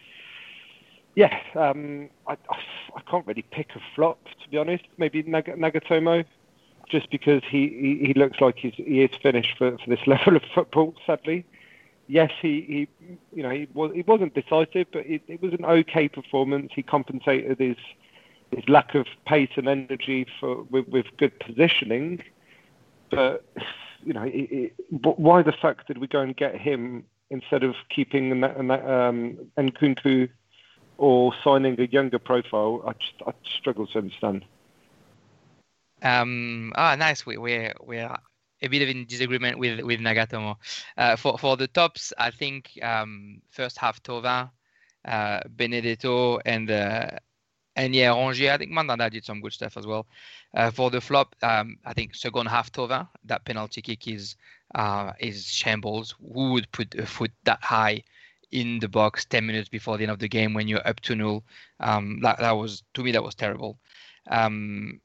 yeah, um, I, I, I, can't really pick a flop to be honest. Maybe Nag- Nagatomo. Just because he, he, he looks like he's, he is finished for, for this level of football. Sadly, yes, he, he you know he was he wasn't decisive, but it, it was an okay performance. He compensated his his lack of pace and energy for with, with good positioning. But you know, it, it, why the fuck did we go and get him instead of keeping um, Nkounkou or signing a younger profile? I just I struggle to understand. Um, ah, nice. We, we're we're a bit of in disagreement with with Nagatomo. Uh, for for the tops, I think um, first half Thauvin, uh, Benedetto, and uh, and yeah, Rongier. I think Mandanda did some good stuff as well. Uh, for the flop, um, I think second half Thauvin. That penalty kick is uh, is shambles. Who would put a foot that high? in the box 10 minutes before the end of the game when you're up to null. Um, that, that was to me that was terrible. Um,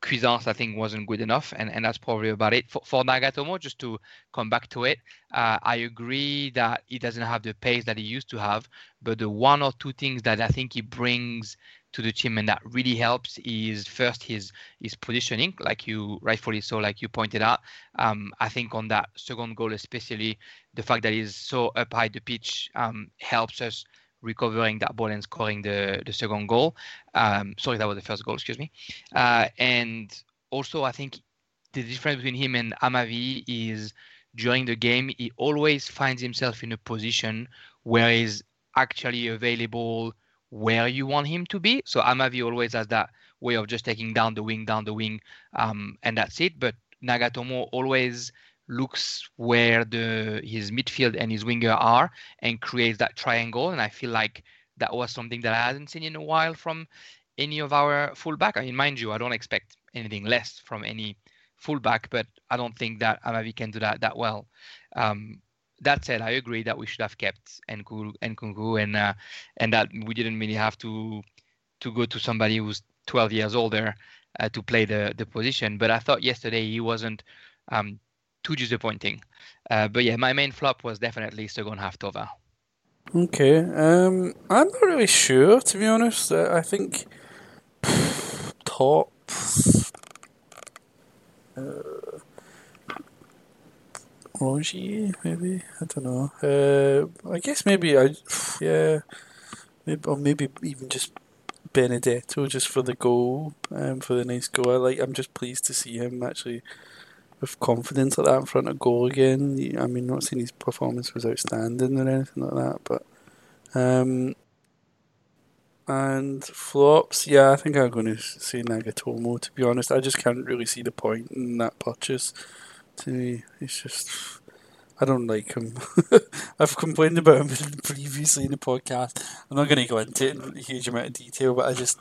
Cuisance, I think, wasn't good enough, and, and that's probably about it. For, for Nagatomo, just to come back to it, uh, I agree that he doesn't have the pace that he used to have, but the one or two things that I think he brings to the team and that really helps is first his his positioning, like you rightfully so, like you pointed out. Um, I think on that second goal, especially the fact that he's so up high the pitch um, helps us recovering that ball and scoring the, the second goal. Um, sorry, that was the first goal, excuse me. Uh, and also, I think the difference between him and Amavi is during the game, he always finds himself in a position where he's actually available where you want him to be. So Amavi always has that way of just taking down the wing, down the wing, um, and that's it. But Nagatomo always looks where the his midfield and his winger are and creates that triangle. And I feel like that was something that I hadn't seen in a while from any of our fullback. I mean, mind you, I don't expect anything less from any fullback, but I don't think that Amavi can do that that well. Um, that said, I agree that we should have kept Nkounkou and Kungu and uh, and that we didn't really have to to go to somebody who's 12 years older uh, to play the the position. But I thought yesterday he wasn't um, too disappointing. Uh, but yeah, my main flop was definitely second half Thauvin. Okay, um, I'm not really sure to be honest. Uh, I think top. Uh, maybe I don't know. Uh, I guess maybe I, yeah, maybe or maybe even just Benedetto just for the goal, um, for the nice goal. I like. I'm just pleased to see him actually with confidence like that in front of goal again. I mean, not saying his performance was outstanding or anything like that, but um, and flops, yeah, I think I'm going to say Nagatomo. To be honest, I just can't really see the point in that purchase. To me, it's just I don't like him. I've complained about him previously in the podcast. I'm not going to go into it in a huge amount of detail, but I just,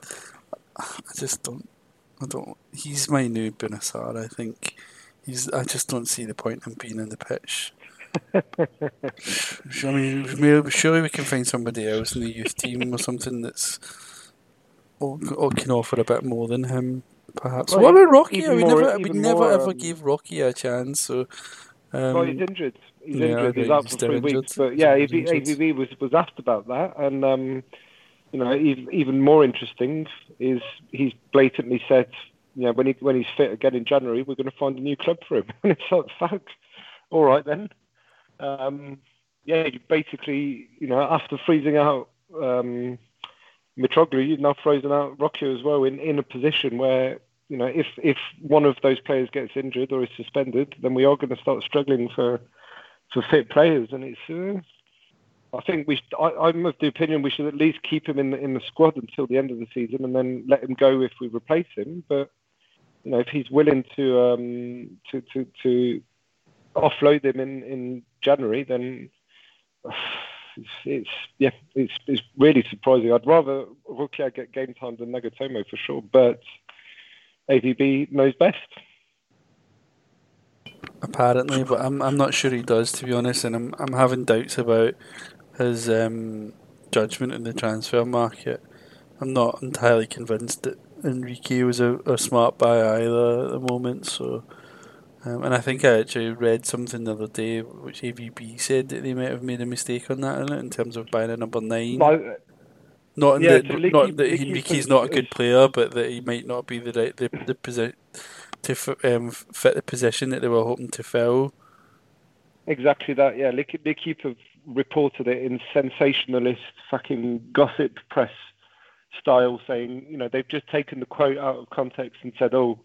I just don't, I don't. He's my new Benassar, I think. He's. I just don't see the point in being in the pitch. I mean, surely we can find somebody else in the youth team or something that's or, or can offer a bit more than him, perhaps. Well, what about Rocchia? We more, never, we never more, ever um, gave Rocchia a chance. So, um, well, he's injured. He's yeah, injured. He's out for three injured. weeks. But yeah, AVB was was asked about that, and um, you know, even more interesting is he's blatantly said you know, when he when he's fit again in January, we're going to find a new club for him. and it's like, fuck, all right then. Um, yeah, you basically, you know, after freezing out um, Mitroglou, you've now frozen out Rocchia as well in, in a position where, you know, if if one of those players gets injured or is suspended, then we are going to start struggling for for fit players, and it's. Uh, I think we. Should, I, am of the opinion we should at least keep him in the in the squad until the end of the season, and then let him go if we replace him. But you know, if he's willing to um, to, to to offload him in, in January, then it's, it's yeah, it's it's really surprising. I'd rather Rocchia get game time than Nagatomo for sure, but AVB knows best. Apparently, but I'm I'm not sure he does to be honest, and I'm I'm having doubts about his um, judgment in the transfer market. I'm not entirely convinced that Enrique was a, a smart buy either at the moment. So, um, and I think I actually read something the other day which AVB said that they might have made a mistake on that in, in terms of buying a number nine. not yeah, the, not that Enrique's not a good player, but that he might not be the right the the, posi- to um, fit the position that they were hoping to fill. Exactly that. Yeah, L'Equipe have reported it in sensationalist fucking gossip press style, saying you know they've just taken the quote out of context and said, "Oh,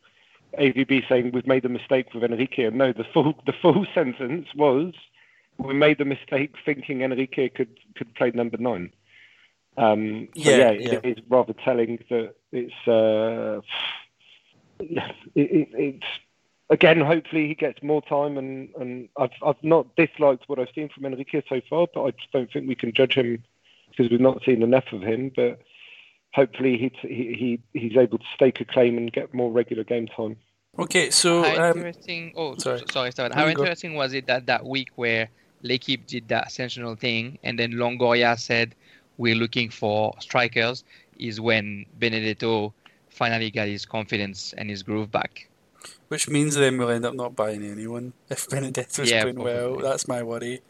AVB saying we've made a mistake with Enrique." And no, the full the full sentence was, "We made the mistake thinking Enrique could could play number nine. Um, so yeah, yeah, yeah, it is rather telling that it's. Uh, it, it, it's again, hopefully he gets more time. And, and I've I've not disliked what I've seen from Enrique so far, but I just don't think we can judge him because we've not seen enough of him. But hopefully he he, he he's able to stake a claim and get more regular game time. Okay, so how um, interesting. Oh, sorry, sorry, sorry. How interesting was it that that week where L'Equipe did that sensational thing, and then Longoria said we're looking for strikers, is when Benedetto finally got his confidence and his groove back. Which means then we'll end up not buying anyone if Benedetto's yeah, playing well. That's my worry.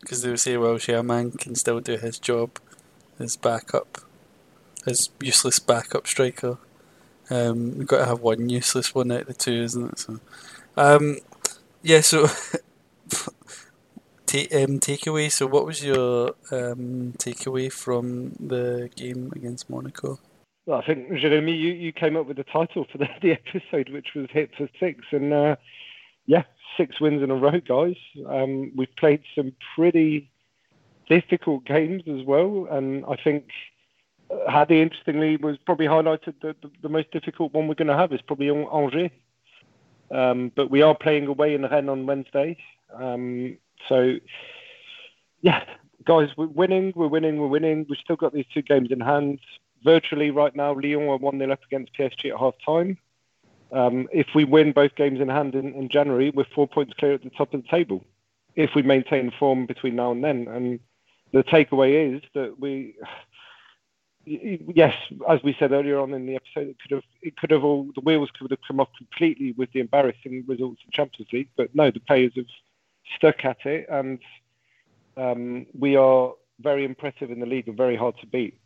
Because they'll say, well, Germain can still do his job, his backup, his useless backup striker. Um, we've got to have one useless one out of the two, isn't it? So, um, yeah. So, take um, takeaway. So, what was your um, takeaway from the game against Monaco? Well, I think Jeremy, you, you came up with the title for the, the episode, which was "Hit for Six, and uh, yeah, six wins in a row, guys. Um, we've played some pretty difficult games as well, and I think Hadi, interestingly, was probably highlighted the, the, the most difficult one we're going to have is probably Angers. Um, but we are playing away in Rennes on Wednesday, um, so yeah, guys, we're winning, we're winning, we're winning. We've still got these two games in hand virtually right now, Lyon are 1 0 up against PSG at half time. Um, if we win both games in hand in, in, January, we're four points clear at the top of the table. If we maintain form between now and then, and the takeaway is that we, yes, as we said earlier on in the episode, it could have, it could have all the wheels could have come off completely with the embarrassing results in Champions League, but no, the players have stuck at it, and um, we are very impressive in the league and very hard to beat.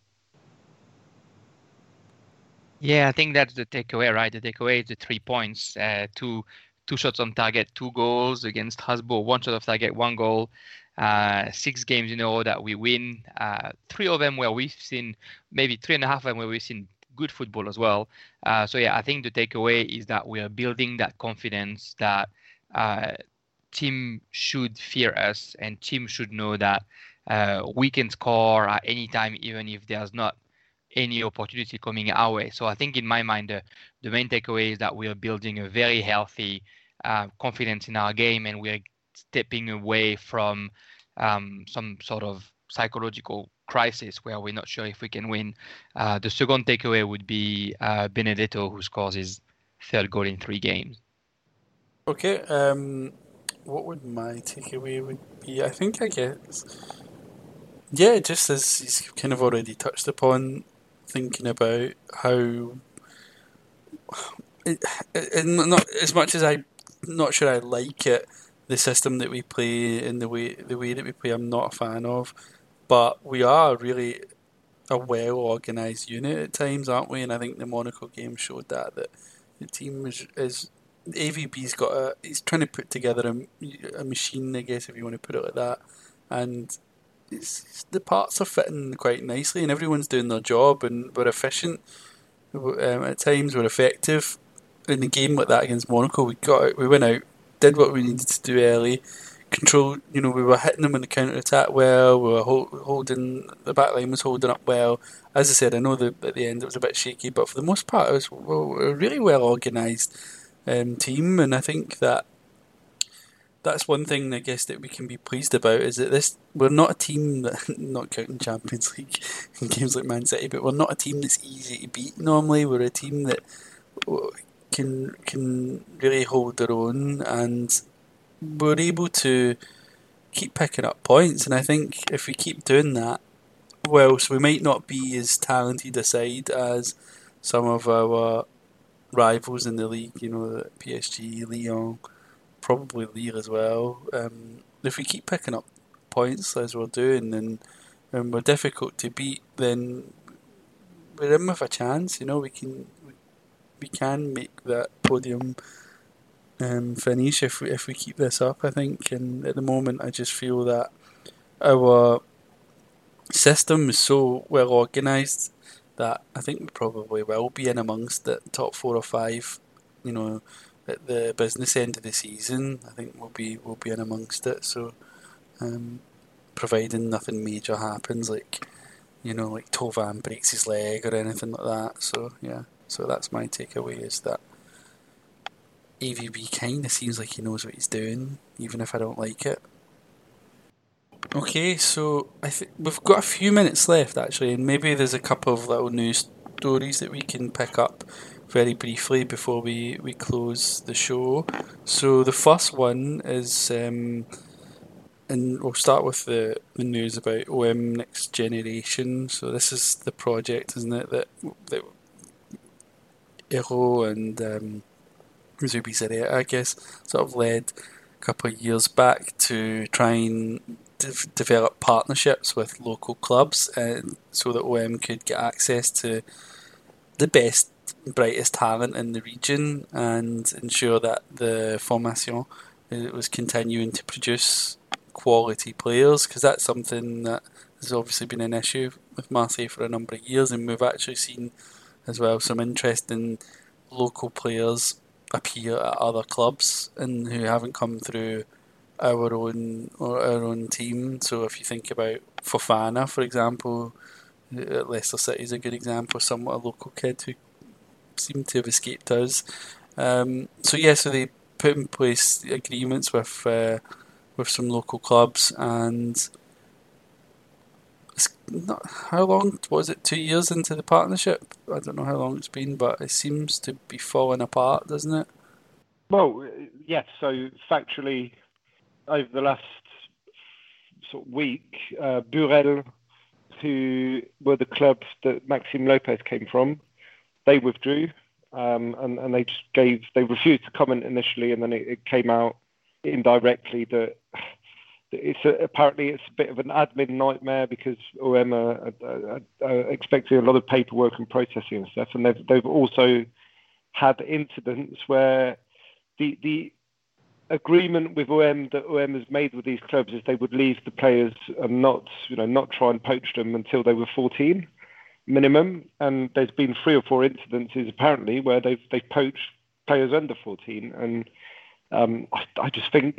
Yeah, I think that's the takeaway, right? The takeaway is the three points, uh, two two shots on target, two goals against Strasbourg, one shot of target, one goal. Uh, six games in a row that we win. Uh, three of them where we've seen maybe three and a half of them where we've seen good football as well. Uh, so yeah, I think the takeaway is that we are building that confidence that uh, team should fear us and team should know that uh, we can score at any time, even if there's not any opportunity coming our way. So I think in my mind, the, the main takeaway is that we are building a very healthy confidence in our game and we're stepping away from um, some sort of psychological crisis where we're not sure if we can win. Uh, the second takeaway would be uh, Benedetto, who scores his third goal in three games. Okay, um, what would my takeaway would be? I think I guess, yeah, just as he's kind of already touched upon, thinking about how it, it, not as much as I not sure I like it the system that we play and the way the way that we play I'm not a fan of but we are really a well organized unit at times aren't we and I think the Monaco game showed that that the team is, is AVB's got a he's trying to put together a, a machine I guess if you want to put it like that and it's, the parts are fitting quite nicely, and everyone's doing their job, and we're efficient. Um, at times, we're effective. In a game like that against Monaco, we got we went out, did what we needed to do early, control. You know, we were hitting them in the counter attack well. We were hold, holding the back line was holding up well. As I said, I know that at the end it was a bit shaky, but for the most part, it was a really well organised um, team, and I think that that's one thing I guess that we can be pleased about is that this we're not a team that not counting Champions League in games like Man City, but we're not a team that's easy to beat. Normally, we're a team that can can really hold their own, and we're able to keep picking up points. And I think if we keep doing that, well, so we might not be as talented a side as some of our rivals in the league. You know, PSG, Lyon probably Lille as well. Um, if we keep picking up points as we're doing and, and we're difficult to beat, then we're in with a chance. You know, we can we can make that podium um, finish if we if we keep this up. I think, and at the moment, I just feel that our system is so well organised that I think we probably will be in amongst the top four or five. You know, at the business end of the season, I think we'll be we'll be in amongst it. So, um, providing nothing major happens, like you know, like Thauvin breaks his leg or anything like that. So yeah, so that's my takeaway is that AVB kind of seems like he knows what he's doing, even if I don't like it. Okay, so I we've got a few minutes left actually, and maybe there's a couple of little news stories that we can pick up very briefly before we, we close the show. So the first one is, um, and we'll start with the, the news about OM Next Generation. So this is the project, isn't it, that that Eyraud and um, Zubizarreta, I guess, sort of led a couple of years back to try and de- develop partnerships with local clubs, and so that OM could get access to the best, brightest talent in the region, and ensure that the formation uh, was continuing to produce quality players, because that's something that has obviously been an issue with Marseille for a number of years, and we've actually seen as well some interesting local players appear at other clubs and who haven't come through our own or our own team. So if you think about Fofana, for example, at Leicester City is a good example, somewhat a local kid who seemed to have escaped us. Um, so yeah, so they put in place agreements with uh, with some local clubs, and not how long was it? Two years into the partnership. I don't know how long it's been, but it seems to be falling apart, doesn't it? Well, yes. So factually, over the last sort of week, uh, Burel, who were the club that Maxime Lopez came from, they withdrew, um, and, and they just gave they refused to comment initially, and then it, it came out indirectly that it's a, apparently it's a bit of an admin nightmare because OM are, are, are, expecting a lot of paperwork and processing and stuff, and they've they've also had incidents where the the agreement with OM that OM has made with these clubs is they would leave the players and not, you know, not try and poach them until they were 14 minimum. And there's been three or four incidences apparently where they've they've poached players under 14. And um, I, I, just think,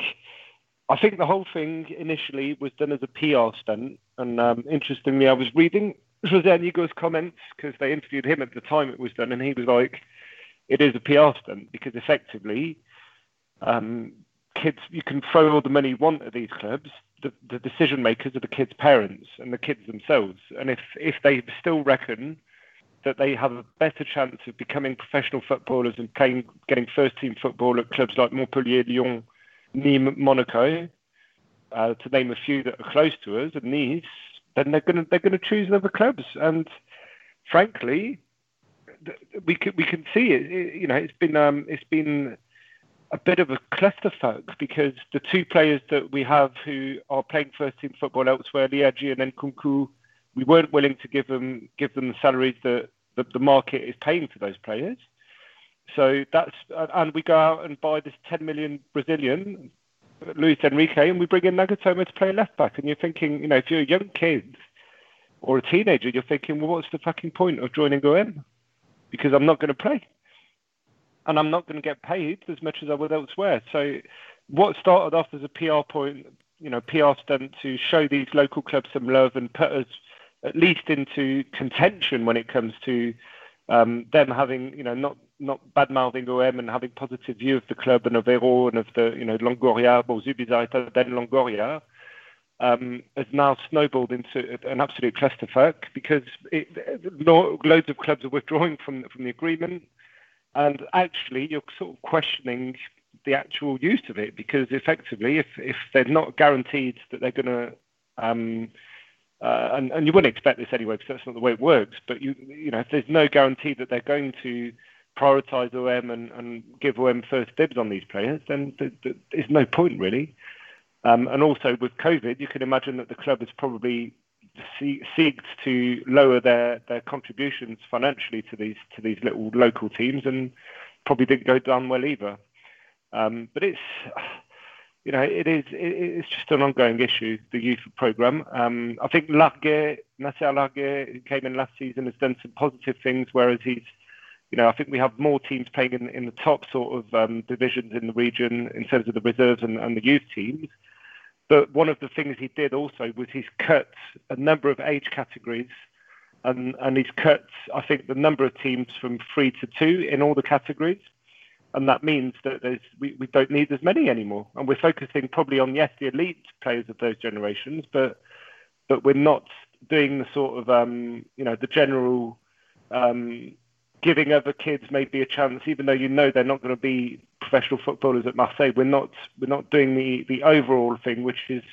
I think the whole thing initially was done as a PR stunt. And um, interestingly, I was reading Jose Anigo's comments because they interviewed him at the time it was done, and he was like, "It is a PR stunt because effectively." Um, kids, you can throw all the money you want at these clubs. The, the decision makers are the kids' parents and the kids themselves. And if if they still reckon that they have a better chance of becoming professional footballers and playing, getting first team football at clubs like Montpellier, Lyon, Nîmes, Monaco, uh, to name a few that are close to us, and Nice, then they're going to they're going to choose other clubs. And frankly, we can we can see it. you know, it's been um, it's been a bit of a clusterfuck because the two players that we have who are playing first team football elsewhere, Lihadji and Nkounkou, we weren't willing to give them give them the salaries that, that the market is paying for those players. So that's and we go out and buy this 10 million Brazilian, Luis Enrique, and we bring in Nagatomo to play left back. And you're thinking, you know, if you're a young kid or a teenager, you're thinking, well, what's the fucking point of joining OM? Because I'm not going to play and I'm not going to get paid as much as I would elsewhere. So, what started off as a PR point, you know, PR stunt to show these local clubs some love and put us at least into contention when it comes to um, them having, you know, not not bad mouthing OM and having positive view of the club and of Eyraud and of the, you know, Longoria, well, then Longoria. Um, has now snowballed into an absolute clusterfuck because it, loads of clubs are withdrawing from from the agreement and actually you're sort of questioning the actual use of it because effectively, if if they're not guaranteed that they're going to um, uh, and, and you wouldn't expect this anyway because that's not the way it works. But you you know if there's no guarantee that they're going to prioritise OM and, and give OM first dibs on these players, then there's no point really. Um, and also with COVID, you can imagine that the club has probably seeked to lower their, their contributions financially to these to these little local teams, and probably didn't go down well either. Um, but it's you know it is it, it's just an ongoing issue. The youth program. Um, I think Larguet, Nasser Larguet, who came in last season, has done some positive things, whereas he's you know, I think we have more teams playing in, in the top sort of um, divisions in the region in terms of the reserves and, and the youth teams. But one of the things he did also was he's cut a number of age categories, and and he's cut I think the number of teams from three to two in all the categories, and that means that there's we, we don't need as many anymore, and we're focusing probably on yes the elite players of those generations, but but we're not doing the sort of um, you know the general um, giving other kids maybe a chance, even though you know they're not going to be professional footballers at Marseille. We're not we're not doing the the overall thing, which is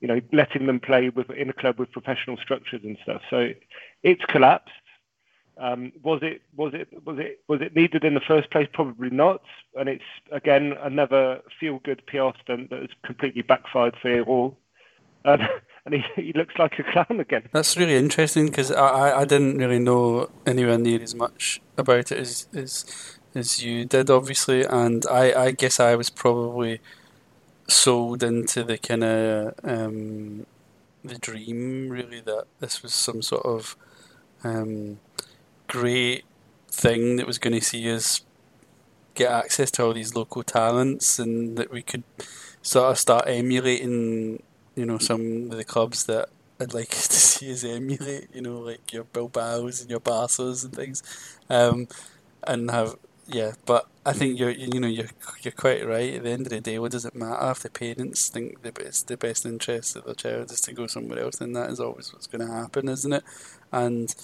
you know letting them play with in a club with professional structures and stuff. So it's collapsed. Um, was it was it was it was it needed in the first place? Probably not. And it's again another feel good PR stunt that has completely backfired for all. And, and he, he looks like a clown again. That's really interesting because I, I didn't really know anywhere near as much about it as as, as you did, obviously, and I, I guess I was probably sold into the kind of um, the dream, really, that this was some sort of um, great thing that was going to see us get access to all these local talents and that we could sort of start emulating you know, some of the clubs that I'd like to see us emulate, you know, like your Bilbao's and your Barca's and things, um, and have yeah. But I think you're you know you're you're quite right. At the end of the day, what does it matter if the parents think the best the best interest of their child is to go somewhere else? Then that is always what's going to happen, isn't it? And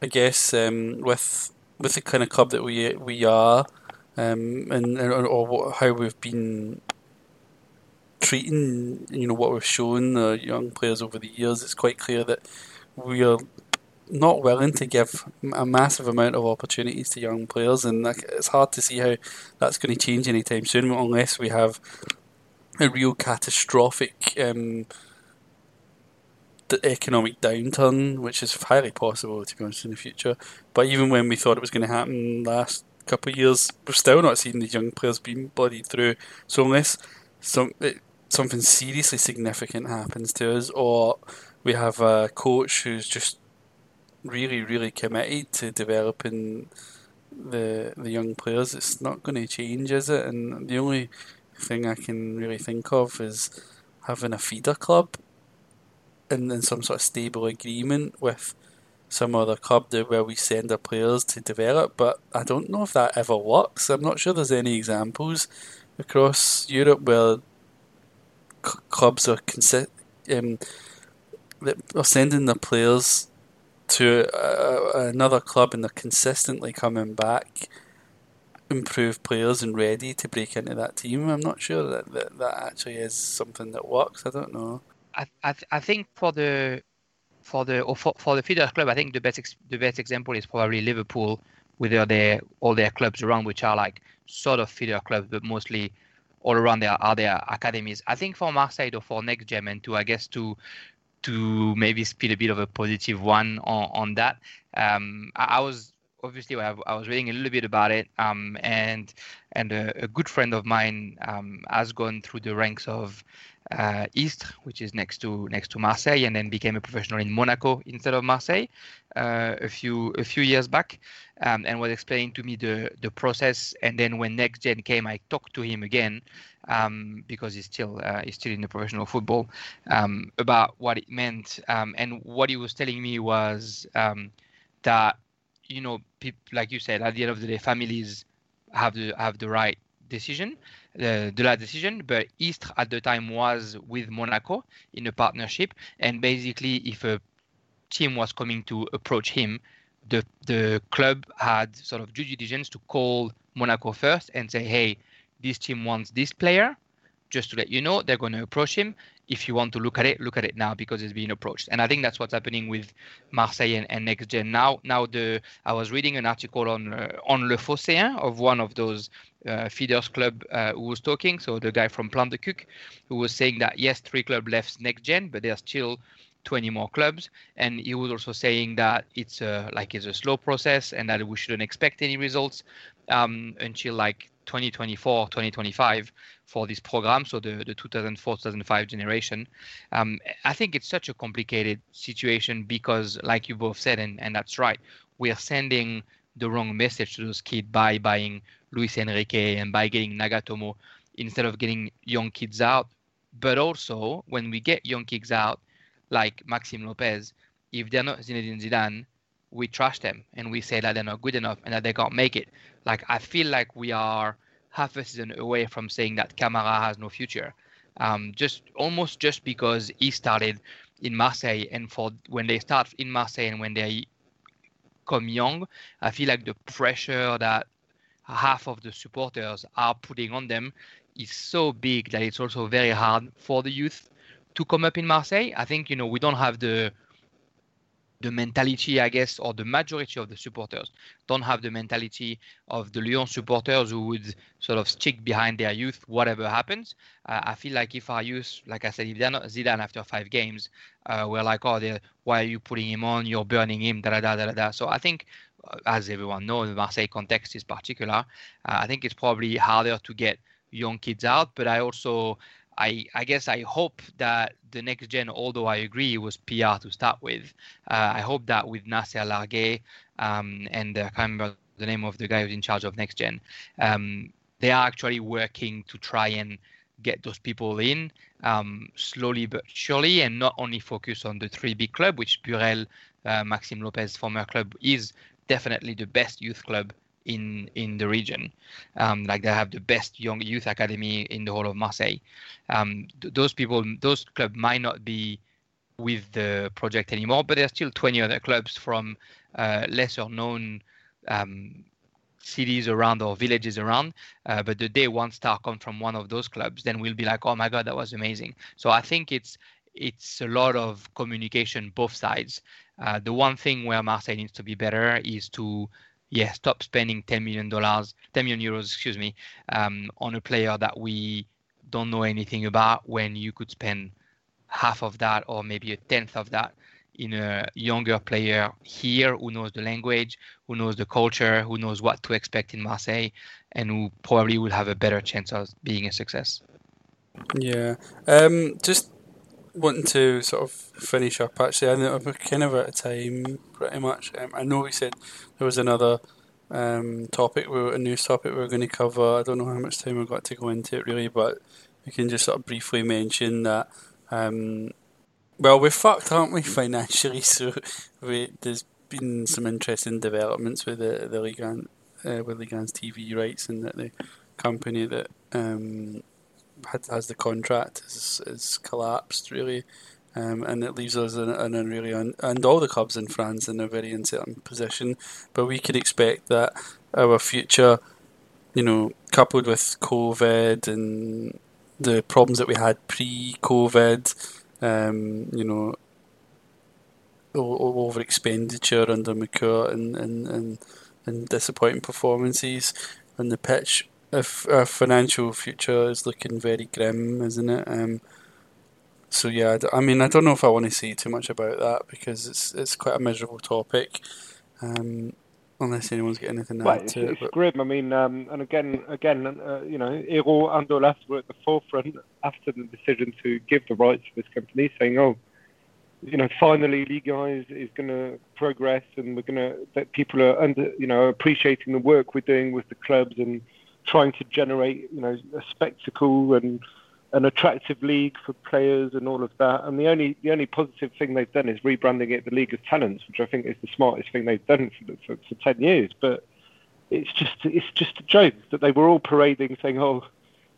I guess um, with with the kind of club that we we are, um, and or, or how we've been treating you know what we've shown the young players over the years, it's quite clear that we are not willing to give a massive amount of opportunities to young players, and it's hard to see how that's going to change anytime soon unless we have a real catastrophic um, economic downturn, which is highly possible to be honest in the future. But even when we thought it was going to happen last couple of years, we're still not seeing these young players being bloodied through. So unless some something seriously significant happens to us, or we have a coach who's just really, really committed to developing the the young players, it's not going to change, is it? And the only thing I can really think of is having a feeder club and then some sort of stable agreement with some other club where we send our players to develop. But I don't know if that ever works. I'm not sure there's any examples across Europe where clubs are consi- um, are sending their players to uh, another club and they're consistently coming back improved players and ready to break into that team. I'm not sure that that, that actually is something that works. I don't know. I I, th- I think for the for the or for, for the feeder club, I think the best ex- the best example is probably Liverpool with their, their all their clubs around, which are like sort of feeder clubs, but mostly all around their academies. I think for Marseille or for next gen and to I guess to to maybe speed a bit of a positive one on, on that. Um, I, I, was obviously I, I, was reading a little bit about it, um, and and a, a, good friend of mine um, has gone through the ranks of uh, Istres, which is next to next to Marseille, and then became a professional in Monaco instead of Marseille uh, a few a few years back, um, and was explaining to me the the process. And then when next gen came, I talked to him again um, because he's still uh, he's still in the professional football um, about what it meant. Um, and what he was telling me was um, that you know, people, like you said, at the end of the day, families have the have the right decision uh, the, the last decision, but Istres at the time was with Monaco in a partnership. And basically, if a team was coming to approach him, the the club had sort of due diligence to call Monaco first and say, hey, this team wants this player. Just to let you know, they're going to approach him if you want to look at it, look at it now because it's being approached. And I think that's what's happening with Marseille and, and Next Gen now. Now the I was reading an article on uh, on Le Phocéen of one of those uh, feeders club uh, who was talking. So the guy from Plan de Cuques who was saying that yes, three club left Next Gen, but they're still 20 more clubs. And he was also saying that it's a like it's a slow process and that we shouldn't expect any results um, until like 2024, 2025 for this program. So the, the 2004, 2005 generation. Um, I think it's such a complicated situation because, like you both said, and, and that's right, we are sending the wrong message to those kids by buying Luis Enrique and by getting Nagatomo instead of getting young kids out. But also, when we get young kids out, like Maxime Lopez, if they're not Zinedine Zidane, we trash them and we say that they're not good enough and that they can't make it. Like I feel like we are half a season away from saying that Kamara has no future. Um, just almost just because he started in Marseille and for when they start in Marseille and when they come young, I feel like the pressure that half of the supporters are putting on them is so big that it's also very hard for the youth to come up in Marseille. I think you know we don't have the the mentality, I guess, or the majority of the supporters don't have the mentality of the Lyon supporters who would sort of stick behind their youth, whatever happens. Uh, I feel like if our youth, like I said, if they're not Zidane after five games, uh, we're like, oh, why are you putting him on? You're burning him, da da da da da. So I think, uh, as everyone knows, the Marseille context is particular. Uh, I think it's probably harder to get young kids out, but I also I, I guess I hope that the next gen, although I agree it was PR to start with, uh, I hope that with Nasser Larguet um, and uh, I can't remember the name of the guy who's in charge of next gen, um, they are actually working to try and get those people in um, slowly but surely and not only focus on the three big club, which Burel, uh, Maxime Lopez former club is definitely the best youth club in in the region. Um, like they have the best young youth academy in the whole of Marseille. Um, th- those people, those clubs might not be with the project anymore, but there's still 20 other clubs from uh, lesser known um, cities around or villages around. Uh, but the day one star comes from one of those clubs, then we'll be like, oh my god, that was amazing. So I think it's it's a lot of communication both sides. Uh, the one thing where Marseille needs to be better is to yeah, stop spending 10 million dollars, 10 million euros, excuse me, um, on a player that we don't know anything about when you could spend half of that or maybe a tenth of that in a younger player here who knows the language, who knows the culture, who knows what to expect in Marseille, and who probably will have a better chance of being a success. Yeah. Um, just wanting to sort of finish up, actually, I know we're kind of out of time pretty much. Um, I know we said there was another um, topic, a news topic we were going to cover. I don't know how much time we've got to go into it really, but we can just sort of briefly mention that. Um, well, we're fucked, aren't we, financially? So we, there's been some interesting developments with the the Ligue 1, uh, with Ligue 1's TV rights, and that the company that um, has the contract has, has collapsed really, um, and it leaves us in, in a really un, and all the clubs in France in a very uncertain position. But we could expect that our future, you know, coupled with COVID and the problems that we had pre-COVID, um, you know, over expenditure under McCourt and, and, and, and disappointing performances on the pitch if our financial future is looking very grim, isn't it? Um, so yeah, I mean, I don't know if I want to say too much about that because it's it's quite a miserable topic. Um, unless anyone's got anything to add to it. It's grim. I mean, um, and again, again, uh, you know, Eyraud and Aulas were at the forefront after the decision to give the rights to this company, saying, "Oh, you know, finally, Liga is, is going to progress, and we're going to that people are under, you know, appreciating the work we're doing with the clubs and." Trying to generate, you know, a spectacle and an attractive league for players and all of that. And the only the only positive thing they've done is rebranding it the League of Talents, which I think is the smartest thing they've done for, for, for ten years. But it's just it's just a joke that they were all parading, saying, "Oh,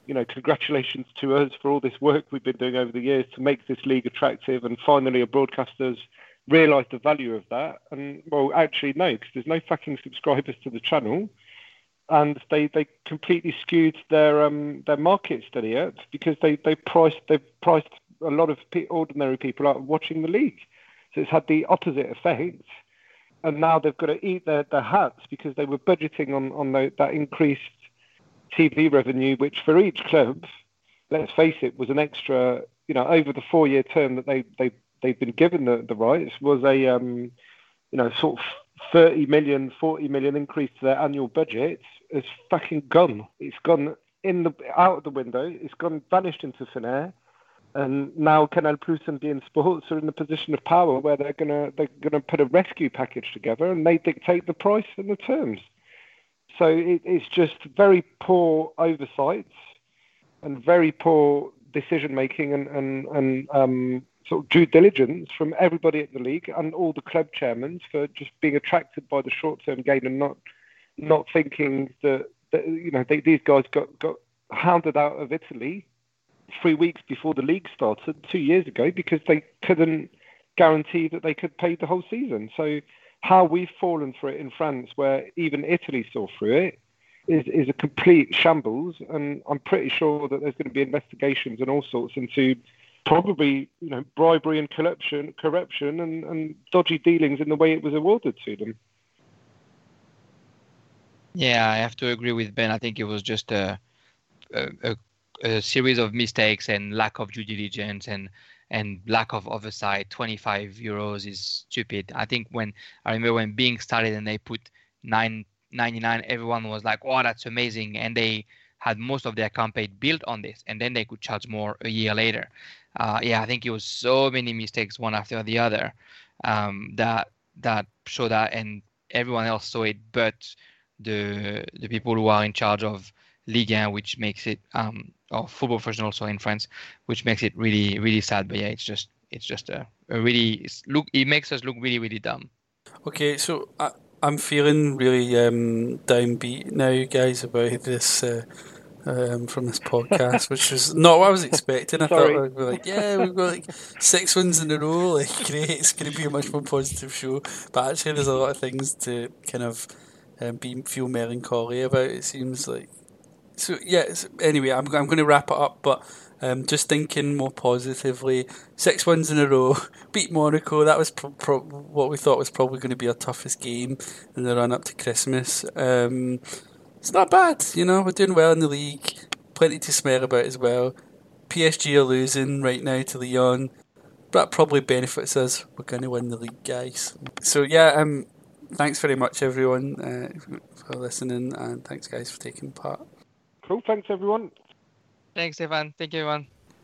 you know, congratulations to us for all this work we've been doing over the years to make this league attractive." And finally, a broadcaster's realised the value of that. And well, actually, no, because there's no fucking subscribers to the channel and they, they completely skewed their um, their market study out because they, they priced they priced a lot of ordinary people out of watching the league. So it's had the opposite effect, and now they've got to eat their, their hats because they were budgeting on on the, that increased TV revenue, which for each club, let's face it, was an extra. You know, over the four year term that they they they've been given the, the rights was a um, you know sort of 30 million, 40 million increase to their annual budget has fucking gone. It's gone in the out of the window. It's gone vanished into thin air. And now Canal Plus and beIN Sports are in the position of power where they're gonna they're gonna put a rescue package together and they dictate the price and the terms. So it, it's just very poor oversight and very poor decision making and and, and um, sort of due diligence from everybody at the league and all the club chairmen for just being attracted by the short term gain and not not thinking that, that you know they, these guys got got hounded out of Italy three weeks before the league started two years ago because they couldn't guarantee that they could pay the whole season. So how we've fallen for it in France, where even Italy saw through it, is, is a complete shambles. And I'm pretty sure that there's going to be investigations and all sorts into probably you know bribery and corruption, corruption and, and dodgy dealings in the way it was awarded to them. Yeah, I have to agree with Ben. I think it was just a, a, a series of mistakes and lack of due diligence and and lack of oversight. 25 euros is stupid. I think when I remember when beIN started and they put 9.99, everyone was like, "Wow, that's amazing!" And they had most of their campaign built on this, and then they could charge more a year later. Uh, yeah, I think it was so many mistakes one after the other um, that that showed that, and everyone else saw it, but the the people who are in charge of Ligue 1, which makes it um, or football version also in France, which makes it really really sad. But yeah, it's just it's just a, a really look. It makes us look really really dumb. Okay, so I, I'm feeling really um, downbeat now, guys, about this. Uh, um, from this podcast, which was not what I was expecting. I thought we'd be like, yeah, we've got like six wins in a row, like great, it's going to be a much more positive show. But actually, there's a lot of things to kind of um, be feel melancholy about. It seems like so yeah. Anyway, I'm I'm going to wrap it up, but um, just thinking more positively. Six wins in a row, beat Monaco. That was pro- pro- what we thought was probably going to be our toughest game in the run up to Christmas. Um, it's not bad, you know. We're doing well in the league. Plenty to swear about as well. PSG are losing right now to Lyon. But that probably benefits us. We're going to win the league, guys. So yeah, um, thanks very much everyone uh, for listening, and thanks guys for taking part. Cool. Thanks, everyone. Thanks, Evan. Thank you, everyone.